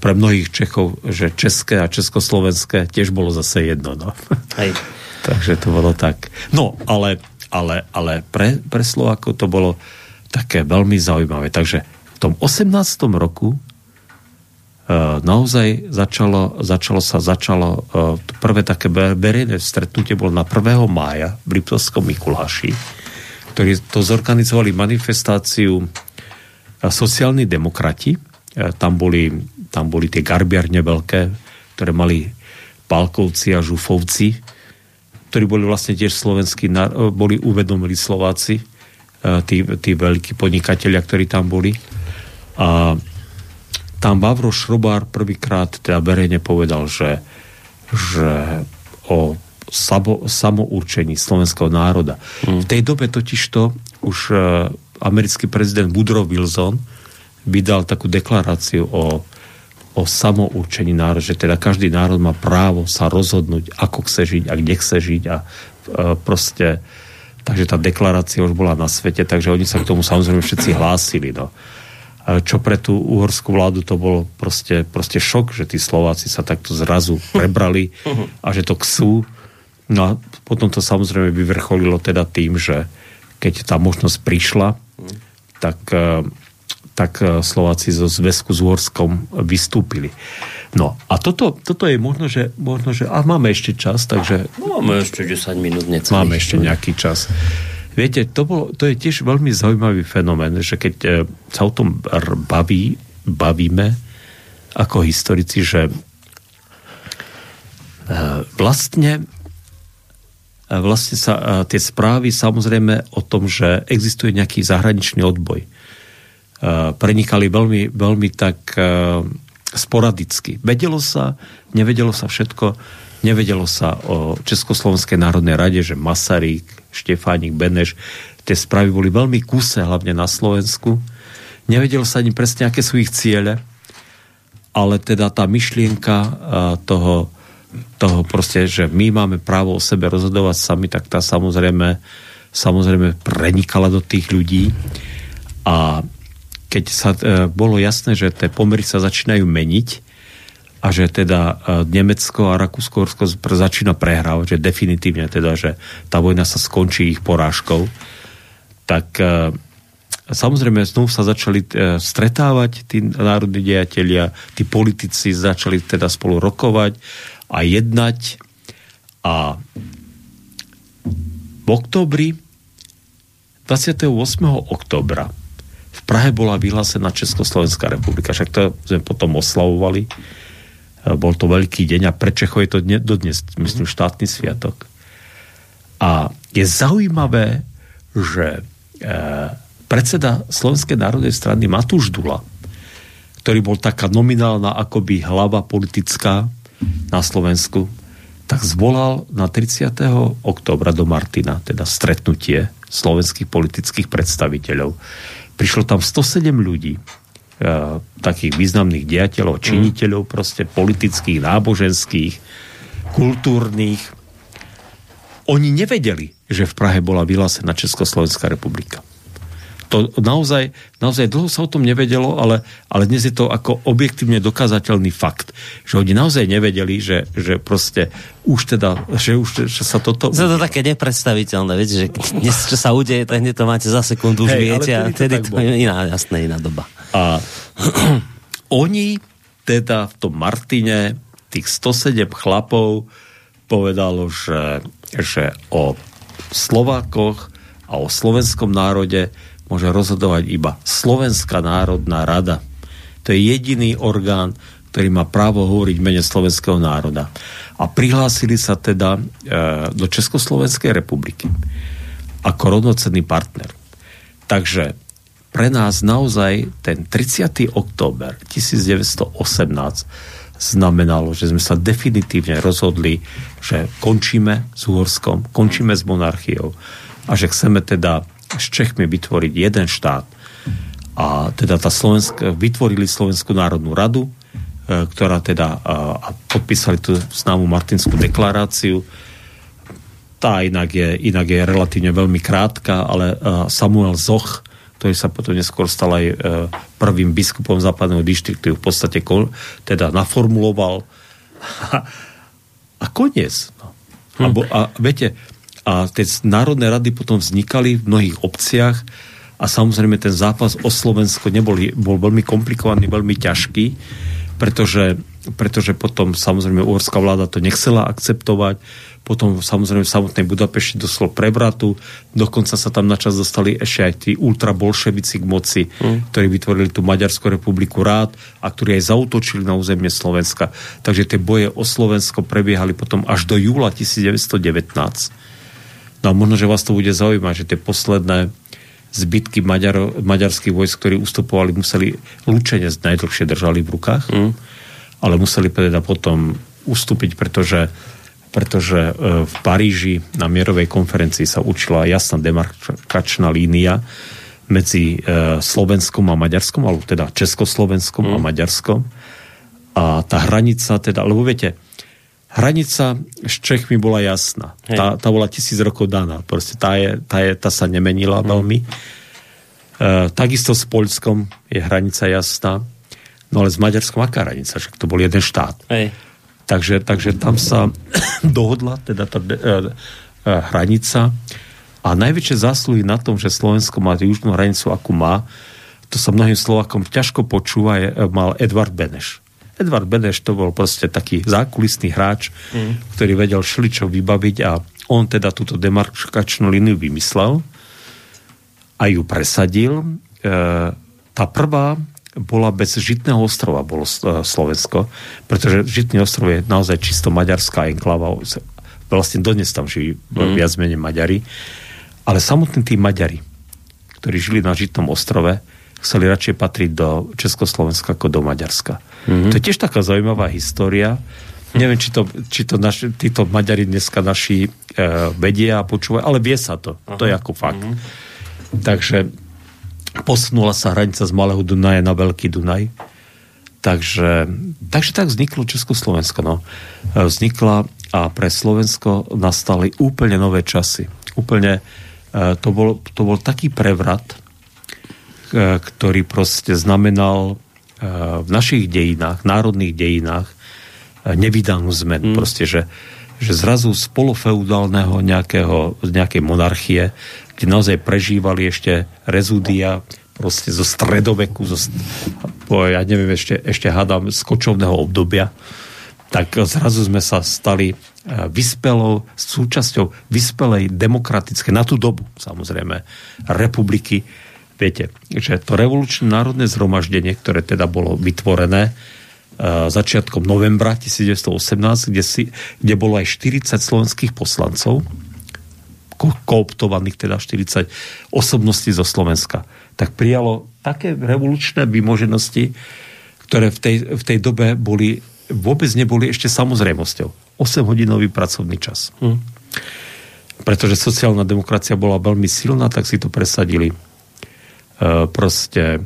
pre mnohých Čechov, že české a československé tiež bolo zase jedno. No. Hej. Takže to bolo tak. No, ale, ale, ale pre, pre Slovákov to bolo také veľmi zaujímavé. Takže v tom 18. roku uh, naozaj začalo, začalo sa, začalo uh, prvé také verejné stretnutie bolo na 1. mája v Liptovskom Mikuláši, ktorí to zorganizovali manifestáciu uh, sociálni demokrati. Tam, boli, tam boli tie garbiarne veľké, ktoré mali Palkovci a Žufovci, ktorí boli vlastne tiež slovenskí, boli uvedomili Slováci, tí, tí veľkí podnikatelia, ktorí tam boli. A tam Vavro Šrobár prvýkrát teda verejne povedal, že, že o samo, samourčení slovenského národa. Hmm. V tej dobe totižto už americký prezident Woodrow Wilson vydal takú deklaráciu o o samourčení národa, že teda každý národ má právo sa rozhodnúť, ako chce žiť a kde chce žiť a e, proste takže tá deklarácia už bola na svete, takže oni sa k tomu samozrejme všetci hlásili. No. Čo pre tú uhorskú vládu to bolo proste, proste šok, že tí Slováci sa takto zrazu prebrali a že to ksú. No a potom to samozrejme vyvrcholilo teda tým, že keď tá možnosť prišla, tak e, tak e, Slováci zo zväzku s Horskom vystúpili. No a toto, toto je možno, že, možno, že a máme ešte čas, takže... Máme ešte 10 minút necelých. Máme ešte nejaký čas. Viete, to, bolo, to je tiež veľmi zaujímavý fenomén, že keď e, sa o tom baví, bavíme ako historici, že vlastne vlastne sa tie správy samozrejme o tom, že existuje nejaký zahraničný odboj. Prenikali veľmi, veľmi tak sporadicky. Vedelo sa, nevedelo sa všetko, nevedelo sa o Československej národnej rade, že Masaryk, Štefánik, Beneš, tie správy boli veľmi kuse, hlavne na Slovensku. Nevedelo sa ani presne, aké sú ich ciele, ale teda tá myšlienka toho toho proste, že my máme právo o sebe rozhodovať sami, tak tá samozrejme, samozrejme prenikala do tých ľudí a keď sa e, bolo jasné, že tie pomery sa začínajú meniť a že teda e, Nemecko a Rakúsko začína prehrávať, že definitívne teda, že tá vojna sa skončí ich porážkou, tak e, samozrejme znovu sa začali stretávať tí národní dejatelia, tí politici začali teda spolu rokovať a jednať a v oktobri 28. oktobra Prahe bola vyhlásená Československá republika, však to sme potom oslavovali. E, bol to veľký deň a pre Čechov je to dodnes, myslím, štátny sviatok. A je zaujímavé, že e, predseda Slovenskej národnej strany Matúš Dula, ktorý bol taká nominálna akoby hlava politická na Slovensku, tak zvolal na 30. oktobra do Martina, teda stretnutie slovenských politických predstaviteľov. Prišlo tam 107 ľudí, e, takých významných diateľov, činiteľov, proste politických, náboženských, kultúrnych. Oni nevedeli, že v Prahe bola vyhlásená Československá republika to naozaj, naozaj dlho sa o tom nevedelo, ale, ale dnes je to ako objektívne dokázateľný fakt, že oni naozaj nevedeli, že, že proste už teda, že už že sa toto... Je to také nepredstaviteľné, viete, že dnes čo sa udeje, tak to máte za sekundu, už hey, viete, a vtedy to, to je iná, jasné, iná doba. A oni teda v tom Martine tých 107 chlapov povedalo, že, že o Slovákoch a o slovenskom národe môže rozhodovať iba Slovenská národná rada. To je jediný orgán, ktorý má právo hovoriť mene slovenského národa. A prihlásili sa teda e, do Československej republiky ako rovnocenný partner. Takže pre nás naozaj ten 30. október 1918 znamenalo, že sme sa definitívne rozhodli, že končíme s Uhorskom, končíme s monarchiou a že chceme teda s Čechmi vytvoriť jeden štát. A teda tá Slovensk, vytvorili Slovenskú národnú radu, e, ktorá teda a podpísali tú známu Martinskú deklaráciu. Tá inak je, inak je relatívne veľmi krátka, ale Samuel Zoch, ktorý sa potom neskôr stal aj e, prvým biskupom západného dištriktu, v podstate teda naformuloval a koniec. No. Hm. A, bo, a viete, a tie národné rady potom vznikali v mnohých obciach a samozrejme ten zápas o Slovensko nebol, bol veľmi komplikovaný, veľmi ťažký, pretože, pretože potom samozrejme uhorská vláda to nechcela akceptovať, potom samozrejme v samotnej Budapešti doslo prevratu, dokonca sa tam načas dostali ešte aj tí ultrabolševici k moci, mm. ktorí vytvorili tú Maďarskú republiku rád a ktorí aj zautočili na územie Slovenska. Takže tie boje o Slovensko prebiehali potom až do júla 1919 No a možno, že vás to bude zaujímať, že tie posledné zbytky Maďaro, maďarských vojsk, ktorí ustupovali, museli lučenie najdlhšie držali v rukách, mm. ale museli teda potom ustúpiť, pretože, pretože e, v Paríži na mierovej konferencii sa učila jasná demarkačná línia medzi e, Slovenskom a Maďarskom, alebo teda Československom mm. a Maďarskom. A tá hranica, teda, lebo viete, hranica s Čechmi bola jasná. Tá, tá bola tisíc rokov daná. Proste tá, je, tá, je, tá sa nemenila hmm. veľmi. E, takisto s Poľskom je hranica jasná. No ale s Maďarskom aká hranica? Však to bol jeden štát. Hej. Takže, takže tam sa dohodla teda tá e, e, hranica a najväčšie zásluhy na tom, že Slovensko má južnú hranicu, akú má, to sa mnohým Slovakom ťažko počúva, je, mal Edvard Beneš. Edvard Beneš to bol proste taký zákulisný hráč, mm. ktorý vedel šličo vybaviť a on teda túto demarkačnú líniu vymyslel a ju presadil. E, tá prvá bola bez Žitného ostrova, bolo Slovensko, pretože Žitný ostrov je naozaj čisto maďarská enklava, vlastne dodnes tam žijú mm. viac menej Maďari, ale samotní tí Maďari, ktorí žili na Žitnom ostrove, chceli radšej patriť do Československa ako do Maďarska. Mm-hmm. To je tiež taká zaujímavá história. Neviem, či to, či to naši, títo Maďari dneska naši e, vedia a počúvajú, ale vie sa to. Aha. To je ako fakt. Mm-hmm. Takže posunula sa hranica z Malého Dunaja na Veľký Dunaj. Takže, takže tak vzniklo Československo. No. E, vznikla a pre Slovensko nastali úplne nové časy. Úplne, e, to bol, to bol taký prevrat, ktorý proste znamenal v našich dejinách, národných dejinách nevydanú zmenu. Mm. Proste, že, že zrazu z polofeudálneho nejakého, nejakej monarchie, kde naozaj prežívali ešte rezúdia proste zo stredoveku, zo, ja neviem, ešte, ešte hádam z kočovného obdobia, tak zrazu sme sa stali vyspelou, súčasťou vyspelej demokratické, na tú dobu samozrejme, republiky. Viete, že to revolučné národné zhromaždenie, ktoré teda bolo vytvorené uh, začiatkom novembra 1918, kde, si, kde bolo aj 40 slovenských poslancov, ko- kooptovaných teda 40 osobností zo Slovenska tak prijalo také revolučné vymoženosti, ktoré v tej, v tej dobe boli, vôbec neboli ešte samozrejmosťou. 8-hodinový pracovný čas. Hm. Pretože sociálna demokracia bola veľmi silná, tak si to presadili. E, proste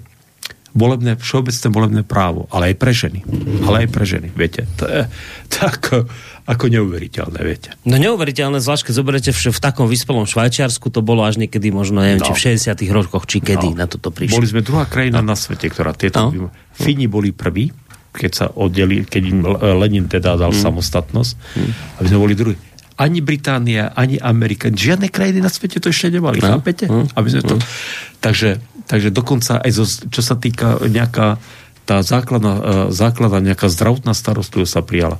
volebné, všeobecné volebné právo, ale aj pre ženy. Ale aj pre ženy, viete. To je tak ako neuveriteľné, viete. No neuveriteľné, zvlášť keď zoberete v, v takom vyspelom Švajčiarsku, to bolo až niekedy možno, neviem, no. či v 60 rokoch, či kedy no. na toto prišli. Boli sme druhá krajina no. na svete, ktorá tieto... No. Fíni boli prví, keď sa oddeli, keď im Lenin teda dal mm. samostatnosť, mm. aby sme boli druhí. Ani Británia, ani Amerika, žiadne krajiny na svete to ešte nemali, no. chápete? Mm. Aby sme to... Mm. Takže, takže dokonca aj zo, čo sa týka nejaká tá základná, e, základná nejaká zdravotná starostlivosť sa prijala.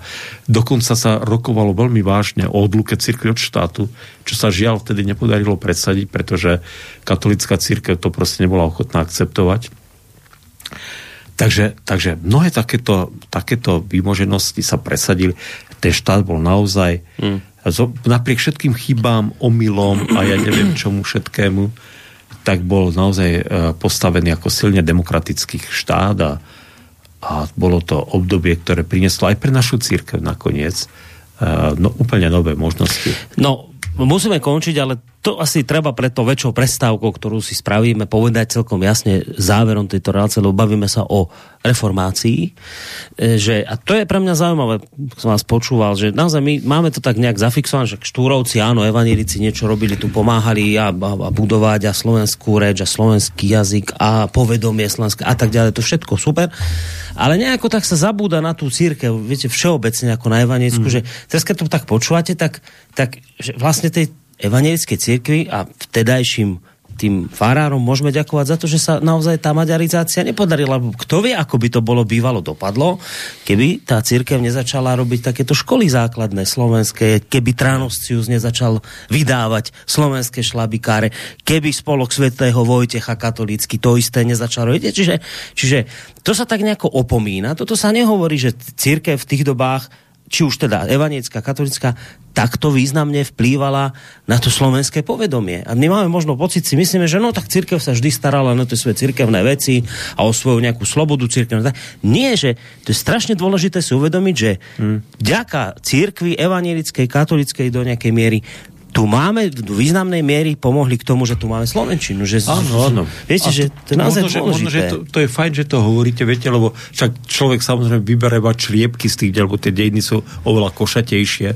Dokonca sa rokovalo veľmi vážne o odluke cirkvi od štátu, čo sa žiaľ vtedy nepodarilo predsadiť, pretože katolická církev to proste nebola ochotná akceptovať. Takže, takže mnohé takéto, takéto výmoženosti sa presadili. Ten štát bol naozaj hmm. Napriek všetkým chybám, omylom a ja neviem čomu všetkému, tak bol naozaj e, postavený ako silne demokratický štát a, a bolo to obdobie, ktoré prinieslo aj pre našu církev nakoniec e, no, úplne nové možnosti. No, musíme končiť, ale to asi treba pre to väčšou prestávkou, ktorú si spravíme, povedať celkom jasne záverom tejto relácie, lebo bavíme sa o reformácii. E, že, a to je pre mňa zaujímavé, som vás počúval, že naozaj my máme to tak nejak zafixované, že štúrovci, áno, evanílici niečo robili, tu pomáhali a, a, a budovať a slovenskú reč a slovenský jazyk a povedomie slovenské a tak ďalej, to všetko super. Ale nejako tak sa zabúda na tú církev, viete, všeobecne ako na evanielickú, mm. že teraz keď to tak počúvate, tak, tak že vlastne tej evangelickej cirkvi a vtedajším tým farárom môžeme ďakovať za to, že sa naozaj tá maďarizácia nepodarila. Kto vie, ako by to bolo bývalo dopadlo, keby tá církev nezačala robiť takéto školy základné slovenské, keby Tránoscius nezačal vydávať slovenské šlabikáre, keby spolok svätého Vojtecha katolícky to isté nezačal robiť. Čiže, čiže to sa tak nejako opomína. Toto sa nehovorí, že církev v tých dobách či už teda evaniecká, katolická, takto významne vplývala na to slovenské povedomie. A my máme možno pocit, si myslíme, že no tak církev sa vždy starala na tie svoje církevné veci a o svoju nejakú slobodu církevnú. Nie, že to je strašne dôležité si uvedomiť, že hmm. vďaka církvi evanielickej, katolickej do nejakej miery tu máme v významnej miery pomohli k tomu, že tu máme Slovenčinu. Že, áno, áno. Viete, to, že to je naozaj možno, dôležité. Možno, že to, to je fajn, že to hovoríte, viete, lebo však človek samozrejme vybereva čliepky z tých, lebo tie dejiny sú oveľa košatejšie,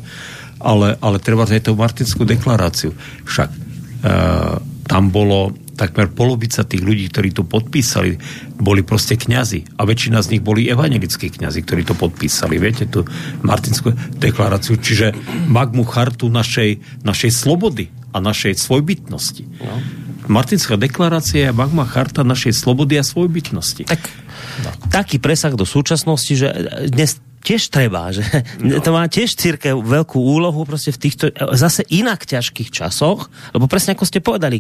ale, ale treba aj tú Martinskú deklaráciu. Však uh, tam bolo takmer polovica tých ľudí, ktorí to podpísali, boli proste kňazi. A väčšina z nich boli evangelickí kňazi, ktorí to podpísali. Viete, tú Martinskú deklaráciu. Čiže magmu chartu našej, našej slobody a našej svojbytnosti. No. Martinská deklarácia je magma charta našej slobody a svojbytnosti. Tak, no. taký presah do súčasnosti, že dnes tiež treba, že no. to má tiež církev veľkú úlohu proste v týchto zase inak ťažkých časoch, lebo presne ako ste povedali,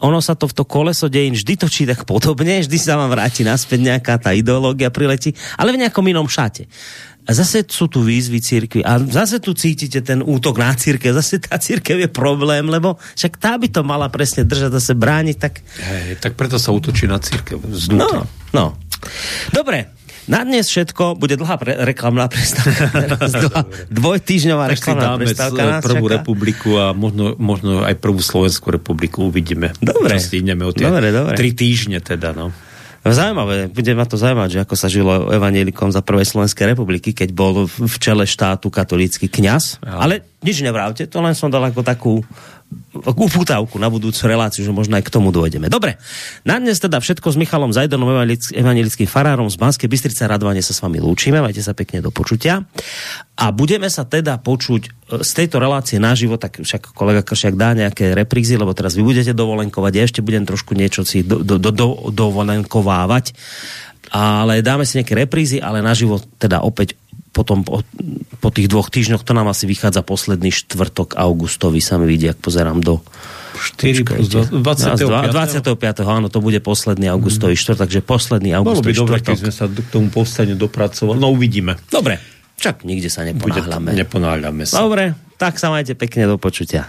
ono sa to v to koleso dejín vždy točí tak podobne, vždy sa vám vráti naspäť nejaká tá ideológia priletí, ale v nejakom inom šate. A zase sú tu výzvy církvy a zase tu cítite ten útok na církev. Zase tá církev je problém, lebo však tá by to mala presne držať, zase brániť. Tak, Hej, tak preto sa útočí na církev. No, no. Dobre, na dnes všetko, bude dlhá pre, reklamná prestávka. dvojtýždňová reklamná prestávka. Nás prvú čaká. republiku a možno, možno aj prvú Slovenskú republiku uvidíme. Dobre. Ideme o tie dobre, dobre. tri týždne teda, no. Zaujímavé, bude ma to zaujímať, že ako sa žilo evanielikom za prvej Slovenskej republiky, keď bol v čele štátu katolícky kňaz. Ja. Ale nič nevrávte, to len som dal ako takú upútavku na budúcu reláciu, že možno aj k tomu dojdeme. Dobre, na dnes teda všetko s Michalom Zajdonom, evangelickým farárom z Banskej Bystrice Radovane sa s vami lúčime, majte sa pekne do počutia. A budeme sa teda počuť e, z tejto relácie naživo, tak však kolega Kršiak dá nejaké reprízy, lebo teraz vy budete dovolenkovať, ja ešte budem trošku niečo si do, do, do, do, dovolenkovávať ale dáme si nejaké reprízy, ale naživo teda opäť potom po, po tých dvoch týždňoch, to nám asi vychádza posledný štvrtok augustový, sa mi vidí, ak pozerám do 4 plus 25. 25. áno, to bude posledný augustový mm. štvrtok, takže posledný augustový Bolo by dobre, keď sme sa k tomu povstaniu dopracovali. No uvidíme. Dobre, čak nikde sa neponáhľame. Neponáhľame sa. Dobre, tak sa majte pekne do počutia.